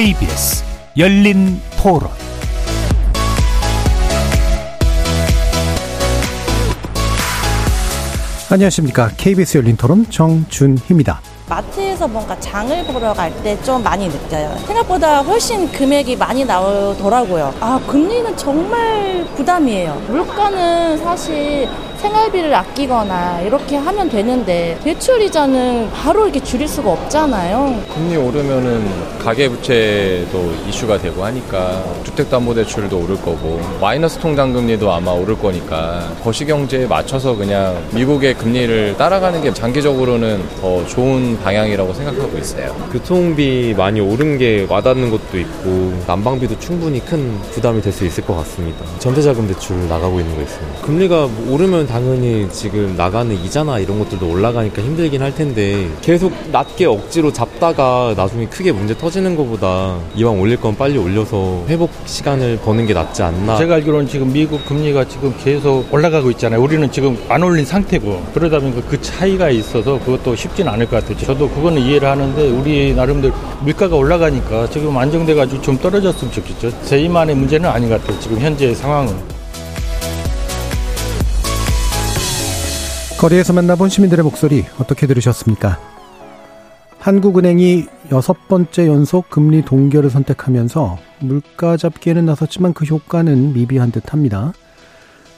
KBS 열린 토론 안녕하십니까. KBS 열린 토론 정준희입니다. 마트에서 뭔가 장을 보러 갈 때 좀 많이 느껴요. 생각보다 훨씬 금액이 많이 나오더라고요. 아, 금리는 정말 부담이에요. 물가는 사실 생활비를 아끼거나 이렇게 하면 되는데 대출 이자는 바로 이렇게 줄일 수가 없잖아요. 금리 오르면은 가계부채도 이슈가 되고 하니까 주택담보대출도 오를 거고 마이너스 통장금리도 아마 오를 거니까 거시경제에 맞춰서 그냥 미국의 금리를 따라가는 게 장기적으로는 더 좋은 방향이라고 생각하고 있어요. 교통비 많이 오른 게 와닿는 것도 있고 난방비도 충분히 큰 부담이 될 수 있을 것 같습니다. 전세자금 대출 나가고 있는 거 있습니다. 금리가 오르면 당연히 지금 나가는 이자나 이런 것들도 올라가니까 힘들긴 할 텐데 계속 낮게 억지로 잡다가 나중에 크게 문제 터지는 것보다 이왕 올릴 건 빨리 올려서 회복 시간을 버는 게 낫지 않나. 제가 알기로는 지금 미국 금리가 지금 계속 올라가고 있잖아요. 우리는 지금 안 올린 상태고 그러다 보니까 그 차이가 있어서 그것도 쉽지는 않을 것 같아요. 저도 그거는 이해를 하는데 우리 나름대로 물가가 올라가니까 지금 안정돼가지고 좀 떨어졌으면 좋겠죠. 저희만의 문제는 아닌 것 같아요. 지금 현재 상황은. 거리에서 만나본 시민들의 목소리 어떻게 들으셨습니까? 한국은행이 여섯 번째 연속 금리 동결을 선택하면서 물가 잡기에는 나섰지만 그 효과는 미비한 듯 합니다.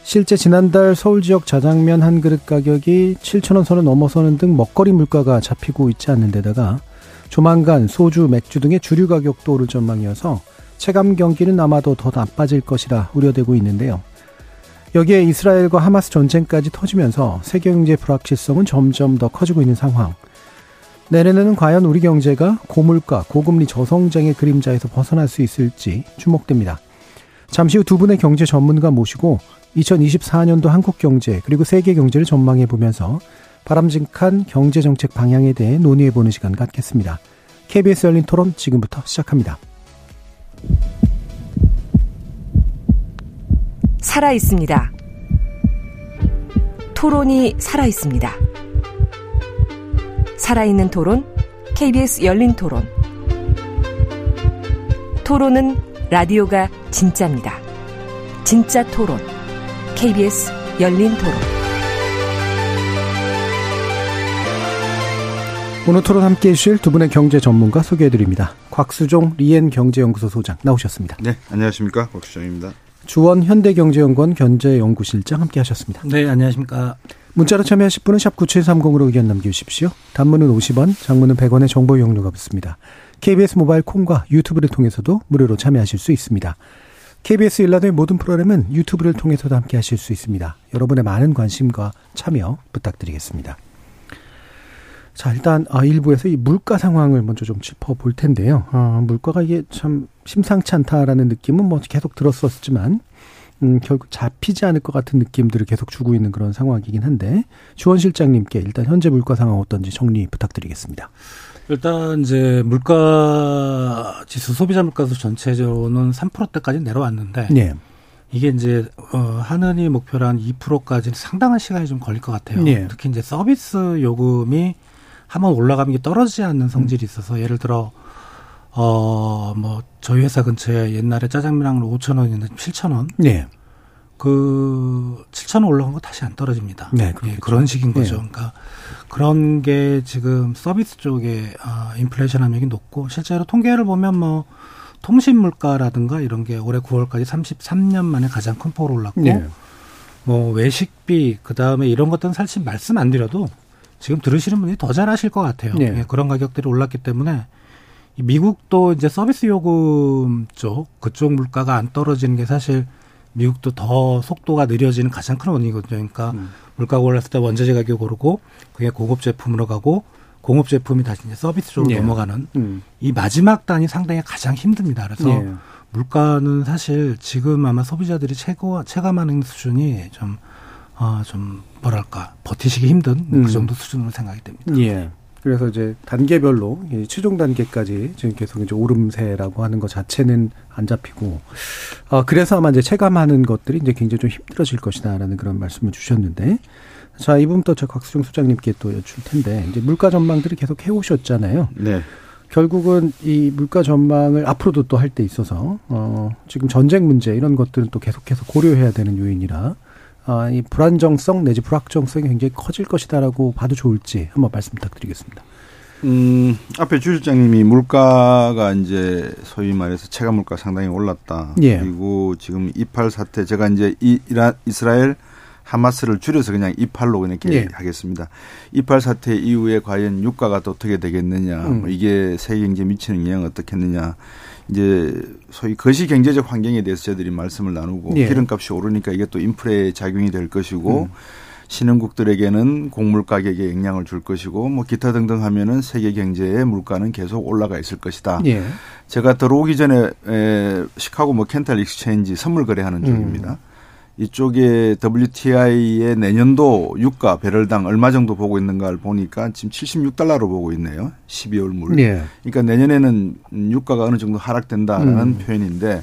실제 지난달 서울 지역 자장면 한 그릇 가격이 7천원 선을 넘어서는 등 먹거리 물가가 잡히고 있지 않는 데다가 조만간 소주, 맥주 등의 주류 가격도 오를 전망이어서 체감 경기는 아마도 더 나빠질 것이라 우려되고 있는데요. 여기에 이스라엘과 하마스 전쟁까지 터지면서 세계 경제 불확실성은 점점 더 커지고 있는 상황. 내년에는 과연 우리 경제가 고물가, 고금리 저성장의 그림자에서 벗어날 수 있을지 주목됩니다. 잠시 후 두 분의 경제 전문가 모시고 2024년도 한국 경제 그리고 세계 경제를 전망해 보면서 바람직한 경제 정책 방향에 대해 논의해 보는 시간 갖겠습니다. KBS 열린 토론 지금부터 시작합니다. 살아 있습니다. 토론이 살아 있습니다. 살아있는 토론, KBS 열린 토론. 토론은 라디오가 진짜입니다. 진짜 토론, KBS 열린 토론. 오늘 토론 함께 해주실 두 분의 경제 전문가 소개해드립니다. 곽수종 리엔 경제연구소 소장 나오셨습니다. 네, 안녕하십니까. 곽수종입니다. 주원 현대경제연구원 견제연구실장 함께 하셨습니다. 네, 안녕하십니까. 문자로 참여하실 분은 샵 9730으로 의견 남겨주십시오. 단문은 50원, 장문은 100원의 정보 이용료가 붙습니다. KBS 모바일 콩과 유튜브를 통해서도 무료로 참여하실 수 있습니다. KBS 일라드의 모든 프로그램은 유튜브를 통해서도 함께 하실 수 있습니다. 여러분의 많은 관심과 참여 부탁드리겠습니다. 자, 일단, 아, 일부에서 이 물가 상황을 먼저 좀 짚어볼 텐데요. 아, 물가가 이게 참 심상치 않다라는 느낌은 뭐 계속 들었었지만, 음, 결국 잡히지 않을 것 같은 느낌들을 계속 주고 있는 그런 상황이긴 한데, 주원 실장님께 일단 현재 물가 상황 어떤지 정리 부탁드리겠습니다. 일단 이제 물가 지수 소비자 물가수 전체적으로는 3%대까지 내려왔는데, 네. 이게 이제 어 하느니 목표로 한 2%까지는 상당한 시간이 좀 걸릴 것 같아요. 네. 특히 이제 서비스 요금이 한번 올라가면 이게 떨어지지 않는 성질이 있어서 예를 들어 어 뭐 저희 회사 근처에 옛날에 짜장면 한 5천 원이었는데 7천 원. 네. 그 7천 원 올라간 거 다시 안 떨어집니다. 네, 예. 그런 식인 거죠. 네. 그러니까 그런 게 지금 서비스 쪽에 아, 인플레이션 압력이 높고 실제로 통계를 보면 뭐 통신 물가라든가 이런 게 올해 9월까지 33년 만에 가장 큰 폭으로 올랐고 네. 뭐 외식비 그다음에 이런 것들은 사실 말씀 안 드려도 지금 들으시는 분이 더 잘 아실 것 같아요. 네. 예, 그런 가격들이 올랐기 때문에 이 미국도 이제 서비스 요금 쪽 그쪽 물가가 안 떨어지는 게 사실 미국도 더 속도가 느려지는 가장 큰 원인이거든요. 그러니까 음. 물가가 올랐을 때 원자재 가격 오르고 그게 고급 제품으로 가고 공업 제품이 다시 이제 서비스 쪽으로 네. 넘어가는 음. 이 마지막 단이 상당히 가장 힘듭니다. 그래서 네. 물가는 사실 지금 아마 소비자들이 최고 체감하는 수준이 좀 어, 좀 뭐랄까 버티시기 힘든 음. 그 정도 수준으로 생각이 됩니다. 예. 그래서 이제 단계별로 이 최종 단계까지 지금 계속 이제 오름세라고 하는 것 자체는 안 잡히고, 아 그래서 아마 이제 체감하는 것들이 이제 굉장히 좀 힘들어질 것이다라는 그런 말씀을 주셨는데, 자 이분부터 저 곽수정 소장님께 또 여쭐 텐데 이제 물가 전망들이 계속 해오셨잖아요. 네. 결국은 이 물가 전망을 앞으로도 또 할 때 있어서 어 지금 전쟁 문제 이런 것들은 또 계속해서 고려해야 되는 요인이라 아, 이 불안정성 내지 불확정성이 굉장히 커질 것이다라고 봐도 좋을지 한번 말씀 부탁드리겠습니다. 음, 앞에 주 실장님이 물가가 이제 소위 말해서 체감 물가 상당히 올랐다. 예. 그리고 지금 이팔 사태 제가 이제 이 이란 이스라엘 하마스를 줄여서 그냥 이팔로 그냥 이렇게 예. 하겠습니다. 이팔 사태 이후에 과연 유가가 또 어떻게 되겠느냐, 음. 뭐 이게 세계 경제에 미치는 영향 어떻겠느냐. 이제 소위 거시 경제적 환경에 대해서 저희들이 말씀을 나누고 예. 기름값이 오르니까 이게 또 인플레에 작용이 될 것이고 음. 신흥국들에게는 곡물 가격에 영향을 줄 것이고 뭐 기타 등등 하면은 세계 경제의 물가는 계속 올라가 있을 것이다. 예. 제가 들어오기 전에 에, 시카고 Mercantile Exchange 선물 거래하는 음. 쪽입니다. 이쪽에 WTI의 내년도 유가 배럴당 얼마 정도 보고 있는가를 보니까 지금 76달러로 보고 있네요. 12월 물. 예. 그러니까 내년에는 음, 유가가 어느 정도 하락된다라는 음. 표현인데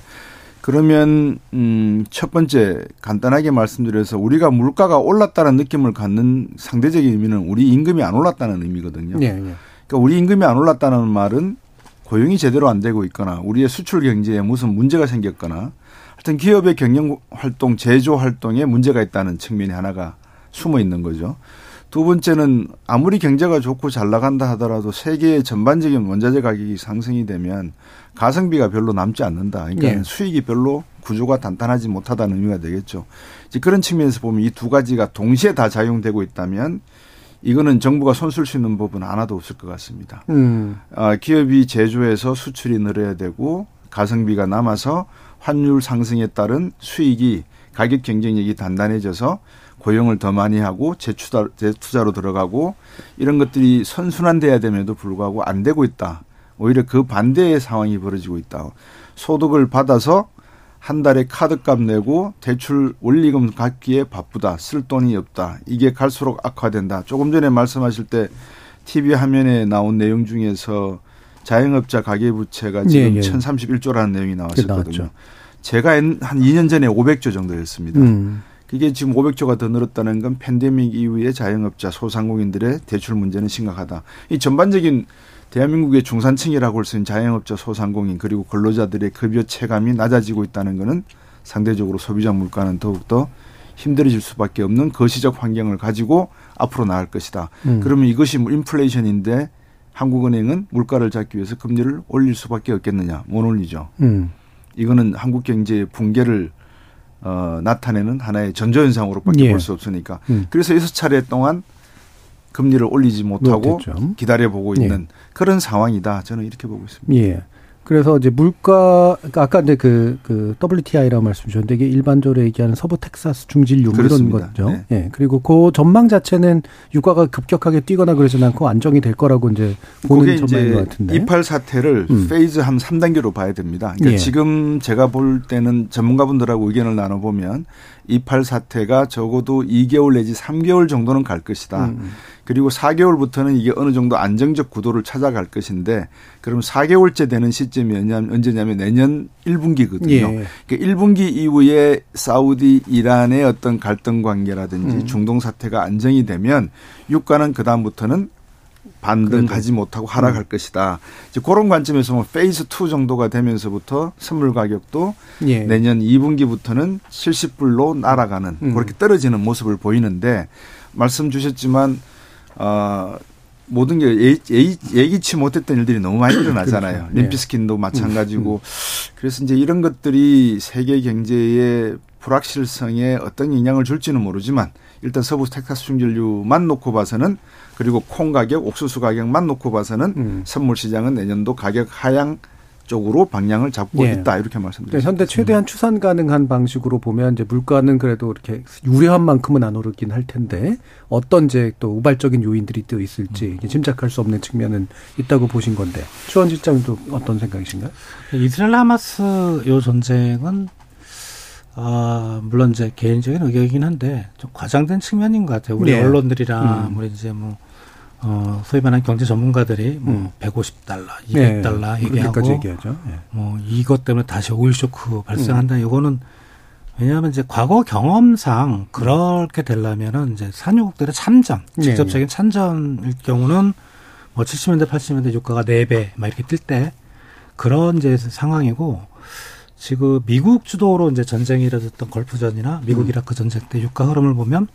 그러면 음, 첫 번째 간단하게 말씀드려서 우리가 물가가 올랐다는 느낌을 갖는 상대적인 의미는 우리 임금이 안 올랐다는 의미거든요. 예. 예. 그러니까 우리 임금이 안 올랐다는 말은 고용이 제대로 안 되고 있거나 우리의 수출 경제에 무슨 문제가 생겼거나 하여튼 기업의 경영 활동, 제조 활동에 문제가 있다는 측면이 하나가 숨어 있는 거죠. 두 번째는 아무리 경제가 좋고 잘 나간다 하더라도 세계의 전반적인 원자재 가격이 상승이 되면 가성비가 별로 남지 않는다. 그러니까 예. 수익이 별로 구조가 단단하지 못하다는 의미가 되겠죠. 이제 그런 측면에서 보면 이 두 가지가 동시에 다 작용되고 있다면 이거는 정부가 손쓸 수 있는 법은 하나도 없을 것 같습니다. 음. 아, 기업이 제조해서 수출이 늘어야 되고 가성비가 남아서 환율 상승에 따른 수익이 가격 경쟁력이 단단해져서 고용을 더 많이 하고 재투자, 재투자로 들어가고 이런 것들이 선순환돼야 됨에도 불구하고 안 되고 있다. 오히려 그 반대의 상황이 벌어지고 있다. 소득을 받아서 한 달에 카드값 내고 대출 원리금 갚기에 바쁘다. 쓸 돈이 없다. 이게 갈수록 악화된다. 조금 전에 말씀하실 때 TV 화면에 나온 내용 중에서 자영업자 가계부채가 지금 예, 예. 1031조라는 내용이. 나왔었거든요. 제가 한 2년 전에 500조 정도였습니다. 음. 그게 지금 500조가 더 늘었다는 건 팬데믹 이후에 자영업자 소상공인들의 대출 문제는 심각하다. 이 전반적인 대한민국의 중산층이라고 할 수 있는 자영업자 소상공인 그리고 근로자들의 급여 체감이 낮아지고 있다는 것은 상대적으로 소비자 물가는 더욱더 힘들어질 수밖에 없는 거시적 환경을 가지고 앞으로 나갈 것이다. 음. 그러면 이것이 뭐 인플레이션인데 한국은행은 물가를 잡기 위해서 금리를 올릴 수밖에 없겠느냐? 못 올리죠. 음. 이거는 한국 경제의 붕괴를 어, 나타내는 하나의 전조현상으로밖에 예. 볼수 없으니까. 음. 그래서 여섯 차례 동안 금리를 올리지 못하고 못했죠. 기다려보고 예. 있는 그런 상황이다. 저는 이렇게 보고 있습니다. 예. 그래서 이제 물가 그러니까 아까 이제 그, 그 WTI라고 말씀 주셨는데 이게 일반적으로 얘기하는 서부 텍사스 중진류 뭐 이런. 거죠. 네. 예. 그리고 그 전망 자체는 유가가 급격하게 뛰거나 그러진 않고 안정이 될 거라고 이제 보는 전망인 것 같은데. 이팔 사태를 음. phase 한 3단계로 봐야 됩니다. 그러니까 예. 지금 제가 볼 때는 전문가분들하고 의견을 나눠 보면 이팔 사태가 적어도 2개월 내지 3개월 정도는 갈 것이다. 음. 그리고 4개월부터는 이게 어느 정도 안정적 구도를 찾아갈 것인데 그럼 4개월째 되는 시점이 언제냐면, 내년 1분기거든요. 예. 그러니까 1분기 이후에 사우디, 이란의 어떤 갈등 관계라든지 음. 중동 사태가 안정이 되면 유가는 그다음부터는 반등하지 못하고 하락할 음. 것이다. 이제 그런 관점에서 보면 phase 2 정도가 되면서부터 선물 가격도 예. 내년 2분기부터는 70불로 날아가는 음. 그렇게 떨어지는 모습을 보이는데 말씀 주셨지만 어 모든 게 예기, 예기치 못했던 일들이 너무 많이 일어나잖아요. 그렇죠. 예. 럼피스킨도 마찬가지고 그래서 이제 이런 것들이 세계 경제의 불확실성에 어떤 영향을 줄지는 모르지만 일단 서부 텍사스 중진류만 놓고 봐서는 그리고 콩 가격, 옥수수 가격만 놓고 봐서는 음. 선물 시장은 내년도 가격 하향 쪽으로 방향을 잡고 예. 있다 이렇게 말씀드립니다. 현대 최대한 추산 가능한 방식으로 보면 이제 물가는 그래도 이렇게 우려한 만큼은 안 오르긴 할 텐데 어떤 이제 또 우발적인 요인들이 또 있을지 이게 짐작할 수 없는 측면은 있다고 보신 건데 추원 실장도 어떤 생각이신가요? 이스라엘 하마스 요 전쟁은 아 물론 이제 개인적인 의견이긴 한데 좀 과장된 측면인 것 같아요. 우리 네. 언론들이나 음. 우리 이제 뭐 어, 소위 말하는 경제 전문가들이 뭐 음. 150달러, 네. 200달러 그렇게까지 얘기하고 얘기하죠. 예. 뭐 이것 때문에 다시 오일 쇼크 발생한다. 음. 이거는 왜냐하면 이제 과거 경험상 그렇게 되려면은 이제 산유국들의 참전, 네, 직접적인 참전일 경우는 뭐뭐 70년대, 80년대 유가가 4배 막 이렇게 뜰때 그런 이제 상황이고 지금 미국 주도로 이제 전쟁이 일어졌던 걸프전이나 미국 음. 이라크 전쟁 때 유가 흐름을 보면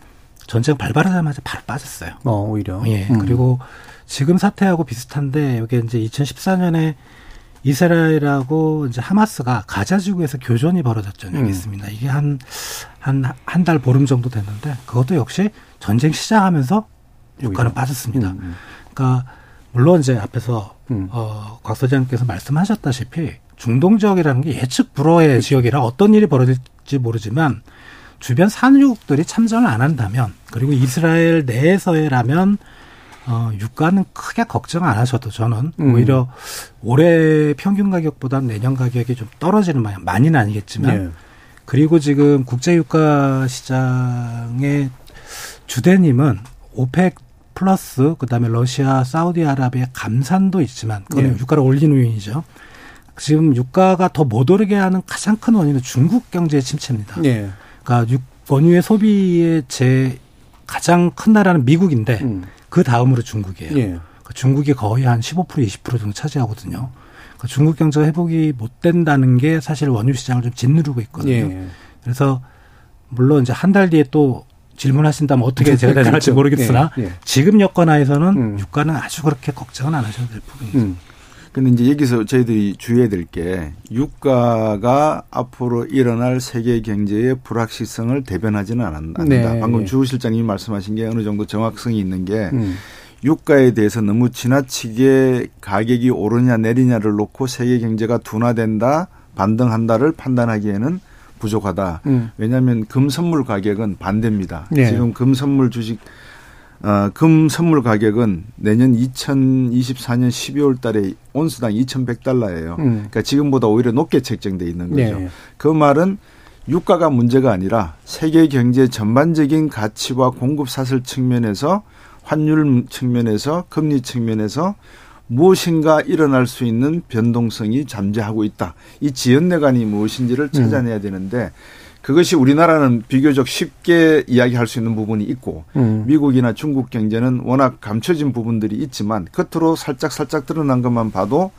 전쟁 발발하자마자 바로 빠졌어요. 어, 오히려. 예. 음. 그리고 지금 사태하고 비슷한데 이게 이제 2014년에 이스라엘하고 이제 하마스가 가자 지구에서 교전이 벌어졌죠. 여기 음. 있습니다. 이게 한 한 한 달 보름 정도 됐는데 그것도 역시 전쟁 시작하면서 유가는. 빠졌습니다. 음, 음. 그러니까 물론 이제 앞에서 음. 어, 곽 소장님께서 말씀하셨다시피 중동 지역이라는 게 예측 불허의 지역이라 어떤 일이 벌어질지 모르지만 주변 산유국들이 참전을 안 한다면 그리고 이스라엘 내에서라면 어, 유가는 크게 걱정 안 하셔도 저는 음. 오히려 올해 평균 가격보다 내년 가격이 좀 떨어지는 마냥 많이는 아니겠지만 예. 그리고 지금 국제 유가 시장의 주대님은 오펙 플러스 그다음에 러시아, 사우디아라비아 감산도 있지만 그거는 예. 유가를 올리는 요인이죠. 지금 유가가 더 못 오르게 하는 가장 큰 원인은 중국 경제의 침체입니다. 예. 그러니까 유- 원유의 소비의 제 가장 큰 나라는 미국인데 음. 그 다음으로 중국이에요. 예. 그러니까 중국이 거의 한 15% 20% 정도 차지하거든요. 그러니까 중국 경제가 회복이 못 된다는 게 사실 원유 시장을 좀 짓누르고 있거든요. 예. 그래서 물론 이제 한 달 뒤에 또 질문하신다면 어떻게 제가 대답할지 그렇죠. 모르겠으나 예, 예. 지금 여건 하에서는 음. 유가는 아주 그렇게 걱정은 안 하셔도 될 부분이죠. 음. 근데 이제 여기서 저희들이 주의해야 될 게 유가가 앞으로 일어날 세계 경제의 불확실성을 대변하지는 않- 않는다. 네, 방금 예. 주 실장님이 말씀하신 게 어느 정도 정확성이 있는 게 음. 유가에 대해서 너무 지나치게 가격이 오르냐 내리냐를 놓고 세계 경제가 둔화된다, 반등한다를 판단하기에는 부족하다. 음. 왜냐하면 금 선물 가격은 반대입니다. 네. 지금 금 선물 주식 어, 금 선물 가격은 내년 2024년 12월 달에 온수당 2,100달러예요. 음. 그러니까 지금보다 오히려 높게 책정돼 있는 거죠. 네. 그 말은 유가가 문제가 아니라 세계 경제 전반적인 가치와 공급 사슬 측면에서 환율 측면에서 금리 측면에서 무엇인가 일어날 수 있는 변동성이 잠재하고 있다. 이 지연내관이 무엇인지를 찾아내야 되는데 그것이 우리나라는 비교적 쉽게 이야기할 수 있는 부분이 있고 음. 미국이나 중국 경제는 워낙 감춰진 부분들이 있지만 겉으로 살짝 살짝 드러난 것만 봐도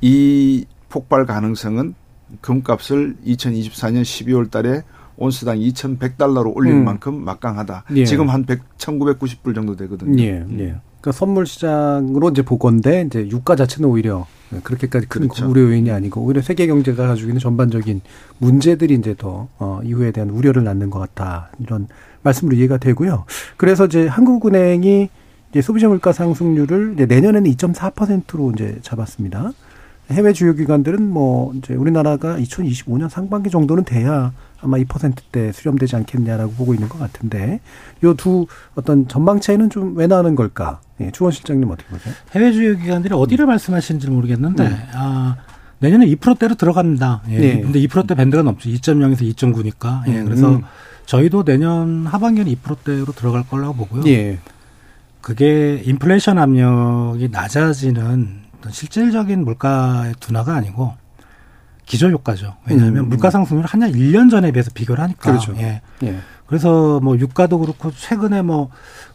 이 폭발 가능성은 금값을 2024년 12월 달에 온수당 2,100달러로 올릴 음. 만큼 막강하다. 예. 지금 한 100, 1,990불 정도 되거든요. 예, 예. 그러니까 선물 시장으로 이제 보건데 이제 유가 자체는 오히려 그렇게까지 큰 그렇죠. 우려 요인이 아니고 오히려 세계 경제가 가지고 있는 전반적인 문제들이 이제 더 어, 이후에 대한 우려를 낳는 것 같다 이런 말씀으로 이해가 되고요. 그래서 이제 한국은행이 이제 소비자 물가 상승률을 이제 내년에는 2.4%로 이제 잡았습니다. 해외 주요 기관들은 뭐 이제 우리나라가 2025년 상반기 정도는 돼야 아마 2%대 수렴되지 않겠냐라고 보고 있는 것 같은데 요 두 어떤 전망 차이는 좀 왜 나는 걸까? 예, 주원 실장님 어떻게 보세요? 해외 주요 기관들이 어디를 말씀하시는지 는 모르겠는데 음. 아, 내년에 2%대로 들어갑니다. 예. 네. 근데 2%대 밴드가 넘죠. 2.0에서 2.9니까. 예. 음. 그래서 저희도 내년 하반기는 2%대로 들어갈 거라고 보고요. 예. 그게 인플레이션 압력이 낮아지는 어떤 실질적인 물가의 둔화가 아니고 기저 효과죠. 왜냐하면 음. 물가 상승률 한 1년 전에 비해서 비교를 하니까. 그렇죠. 예. 예. 그래서 뭐 유가도 그렇고 최근에 뭐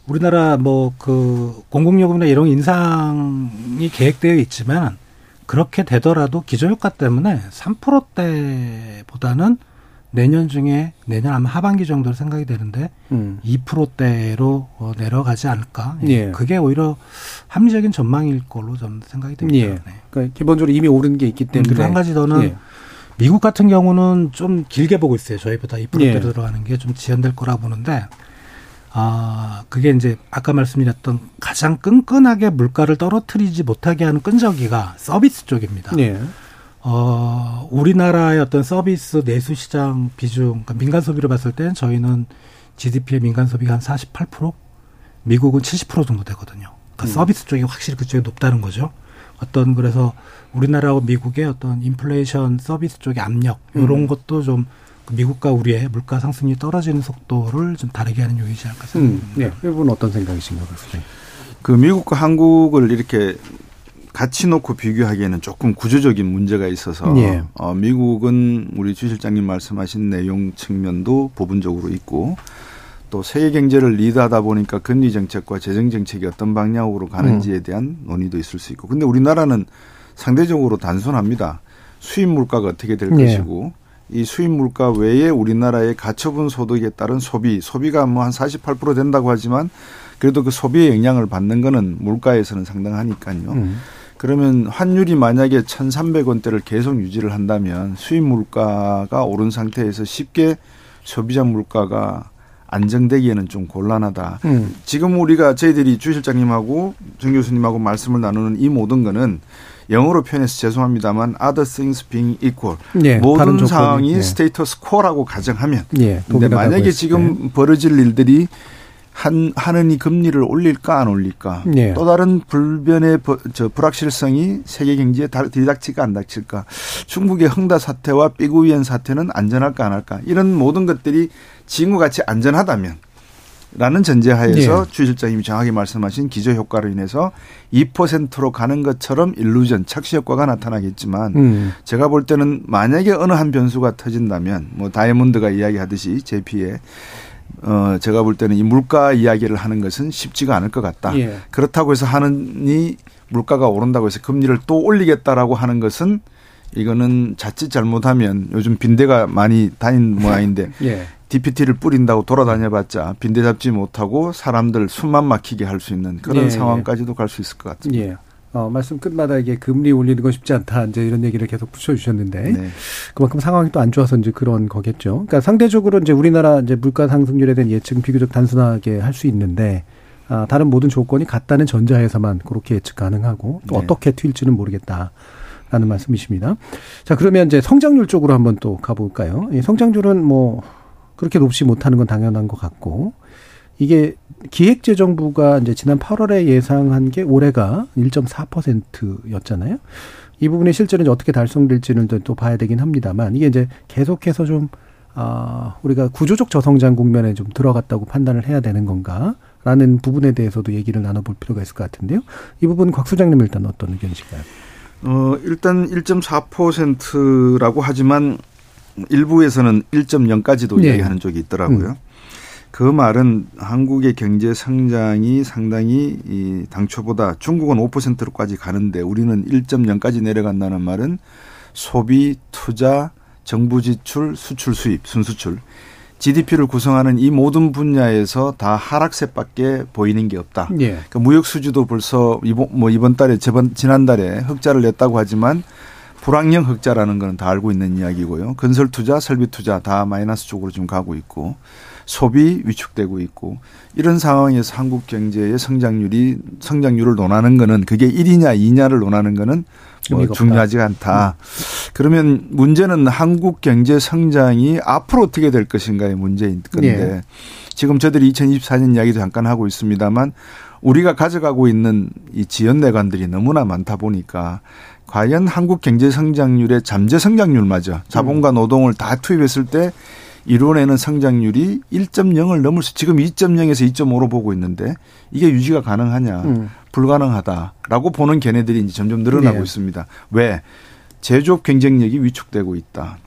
우리나라 뭐 그 공공요금이나 이런 인상이 계획되어 있지만 그렇게 되더라도 기저효과 때문에 3%대보다는 내년 중에 내년 아마 하반기 정도로 생각이 되는데 음. 2%대로 어, 내려가지 않을까. 예. 그게 오히려 합리적인 전망일 걸로 저는 생각이 됩니다. 예. 네. 그러니까 기본적으로 이미 오른 게 있기 때문에 그리고 한 가지 더는 예. 미국 같은 경우는 좀 길게 보고 있어요. 저희보다 2%대로 예. 들어가는 게 좀 지연될 거라 보는데, 아, 그게 이제 아까 말씀드렸던 가장 끈끈하게 물가를 떨어뜨리지 못하게 하는 끈적이가 서비스 쪽입니다. 예. 어, 우리나라의 어떤 서비스 내수 시장 비중, 그러니까 민간 소비로 봤을 때는 저희는 GDP의 민간 소비가 한 48%, 미국은 70% 정도 되거든요. 그러니까 음. 서비스 쪽이 확실히 그쪽에 높다는 거죠. 어떤 그래서 우리나라와 미국의 어떤 인플레이션 서비스 쪽의 압력 이런 음. 것도 좀그 미국과 우리의 물가 상승률이 떨어지는 속도를 좀 다르게 하는 요인이지 않을까 음. 생각합니다. 예. 이분 어떤 생각이신가요, 교수님? 그 미국과 한국을 이렇게 같이 놓고 비교하기에는 조금 구조적인 문제가 있어서 예. 어, 미국은 우리 주 실장님 말씀하신 내용 측면도 부분적으로 있고 또 세계 경제를 리드하다 보니까 금리 정책과 재정 정책이 어떤 방향으로 가는지에 대한 논의도 있을 수 있고. 근데 우리나라는 상대적으로 단순합니다. 수입 물가가 어떻게 될 예. 것이고 이 수입 물가 외에 우리나라의 가처분 소득에 따른 소비, 소비가 뭐 한 48% 된다고 하지만 그래도 그 소비의 영향을 받는 거는 물가에서는 상당하니까요. 음. 그러면 환율이 만약에 1,300원대를 계속 유지를 한다면 수입 물가가 오른 상태에서 쉽게 소비자 물가가 안정되기에는 좀 곤란하다. 음. 지금 우리가 저희들이 주 실장님하고 정 교수님하고 말씀을 나누는 이 모든 거는 영어로 표현해서 죄송합니다만 other things being equal 예, 모든 상황이 예. 스테이터스 코라고 가정하면 예, 근데 만약에 지금 벌어질 일들이 한 하느니 금리를 올릴까 안 올릴까 예. 또 다른 불변의 버- 저 불확실성이 세계 경제에 다- 들이닥칠까 안 닥칠까 중국의 흥다 사태와 삐구이엔 사태는 안전할까 안 할까 이런 모든 것들이 지금과 같이 안전하다면 라는 전제하에서 예. 주 실장님이 정확히 말씀하신 기저 효과로 인해서 2%로 가는 것처럼 일루전 착시 효과가 나타나겠지만 음. 제가 볼 때는 만약에 어느 한 변수가 터진다면 뭐 다이아몬드가 이야기하듯이 제피에 어 제가 볼 때는 이 물가 이야기를 하는 것은 쉽지가 않을 것 같다. 예. 그렇다고 해서 하느니 물가가 오른다고 해서 금리를 또 올리겠다라고 하는 것은 이거는 자칫 잘못하면 요즘 빈대가 많이 다닌 모양인데 예. DPT를 뿌린다고 돌아다녀봤자 빈대 잡지 못하고 사람들 숨만 막히게 할 수 있는 그런 예, 상황까지도 갈 수 있을 것 같습니다. 예. 어, 말씀 끝마다 이게 금리 올리는 건 쉽지 않다. 이제 이런 얘기를 계속 붙여주셨는데. 네. 그만큼 상황이 또 안 좋아서 이제 그런 거겠죠. 그러니까 상대적으로 이제 우리나라 이제 물가 상승률에 대한 예측은 비교적 단순하게 할 수 있는데, 아, 다른 모든 조건이 같다는 전자에서만 그렇게 예측 가능하고 또 네. 어떻게 튈지는 모르겠다. 라는 말씀이십니다. 자, 그러면 이제 성장률 쪽으로 한번 또 가볼까요? 이 성장률은 뭐, 그렇게 높지 못하는 건 당연한 것 같고, 이게 기획재정부가 이제 지난 8월에 예상한 게 올해가 1.4%였잖아요. 이 부분이 실제로 이제 어떻게 달성될지는 또 봐야 되긴 합니다만 이게 이제 계속해서 좀 아, 우리가 구조적 저성장 국면에 좀 들어갔다고 판단을 해야 되는 건가 라는 부분에 대해서도 얘기를 나눠볼 필요가 있을 것 같은데요. 이 부분 곽 소장님 일단 어떤 의견이실까요? 어, 일단 1.4%라고 하지만 일부에서는 1.0까지도 예. 이야기하는 쪽이 있더라고요. 그 말은 한국의 경제 성장이 상당히 이 당초보다 중국은 5%로까지 가는데 우리는 1.0까지 내려간다는 말은 소비, 투자, 정부 지출, 수출 수입, 순수출 GDP를 구성하는 이 모든 분야에서 다 하락세밖에 보이는 게 없다. 예. 그러니까 무역 수지도 벌써 이번 뭐 이번 달에 저번 지난달에 흑자를 냈다고 하지만 불황형 흑자라는 거는 다 알고 있는 이야기고요. 건설 투자, 설비 투자 다 마이너스 쪽으로 지금 가고 있고 소비 위축되고 있고 이런 상황에서 한국 경제의 성장률이 성장률을 논하는 거는 그게 1이냐 2냐를 논하는 거는 뭐. 중요하지가 않다. 그러면 문제는 한국 경제 성장이 앞으로 어떻게 될 것인가의 문제인 건데 예. 지금 저들이 2024년 이야기도 잠깐 하고 있습니다만 우리가 가져가고 있는 이 지연 내관들이 너무나 많다 보니까 과연 한국 경제 성장률의 잠재 성장률마저 자본과 노동을 다 투입했을 때 이뤄내는 성장률이 1.0을 넘을 수 지금 2.0에서 2.5로 보고 있는데 이게 유지가 가능하냐 음. 불가능하다라고 보는 걔네들이 이제 점점 늘어나고 네. 있습니다. 왜 제조업 경쟁력이 위축되고 있다.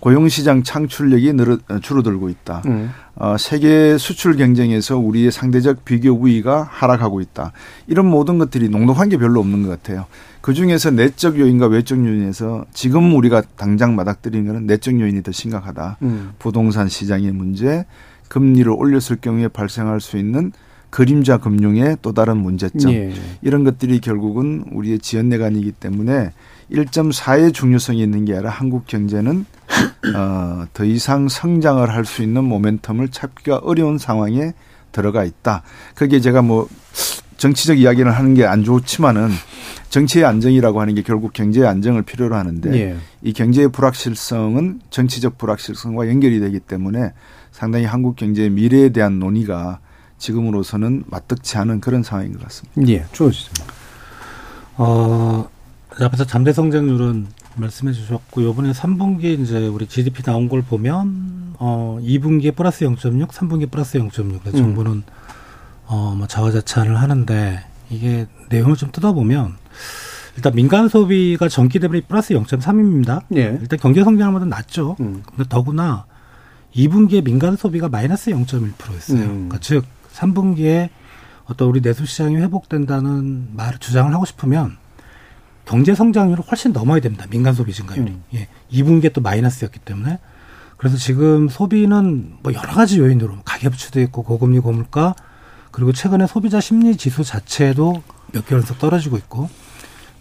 고용시장 창출력이 늘어, 줄어들고 있다. 음. 어, 세계 수출 경쟁에서 우리의 상대적 비교 우위가 하락하고 있다. 이런 모든 것들이 녹록한 게 별로 없는 것 같아요. 그 중에서 내적 요인과 외적 요인에서 지금 우리가 당장 맞닥뜨리는 것은 내적 요인이 더 심각하다. 음. 부동산 시장의 문제, 금리를 올렸을 경우에 발생할 수 있는 그림자 금융의 또 다른 문제점. 예. 이런 것들이 결국은 우리의 지연내관이기 때문에 1.4의 중요성이 있는 게 아니라 한국 경제는 어, 더 이상 성장을 할 수 있는 모멘텀을 찾기가 어려운 상황에 들어가 있다. 그게 제가 뭐 정치적 이야기를 하는 게 안 좋지만은 정치의 안정이라고 하는 게 결국 경제의 안정을 필요로 하는데 예. 이 경제의 불확실성은 정치적 불확실성과 연결이 되기 때문에 상당히 한국 경제의 미래에 대한 논의가 지금으로서는 맞득치 않은 그런 상황인 것 같습니다. 예. 주어지죠. 어, 앞에서 잠재 성장률은 말씀해 주셨고, 요번에 3분기 이제 우리 GDP 나온 걸 보면, 어, 2분기에 플러스 0.6, 3분기에 플러스 0.6. 그래서 음. 정부는, 어, 뭐 자화자찬을 하는데, 이게 내용을 좀 뜯어보면, 일단 민간 소비가 전기 대비 플러스 0.3입니다. 예. 일단 경제 성장보다 낮죠. 음. 근데 더구나 2분기에 민간 소비가 마이너스 0.1%였어요. 음. 그러니까 즉 3분기에 어떤 우리 내수 시장이 회복된다는 말을 주장을 하고 싶으면 경제 성장률을 훨씬 넘어야 됩니다. 민간 소비 증가율이. 음. 예. 2분기에 또 마이너스였기 때문에 그래서 지금 소비는 뭐 여러 가지 요인으로 가계부채도 있고 고금리 고물가 그리고 최근에 소비자 심리 지수 자체도 몇 개월 연속 떨어지고 있고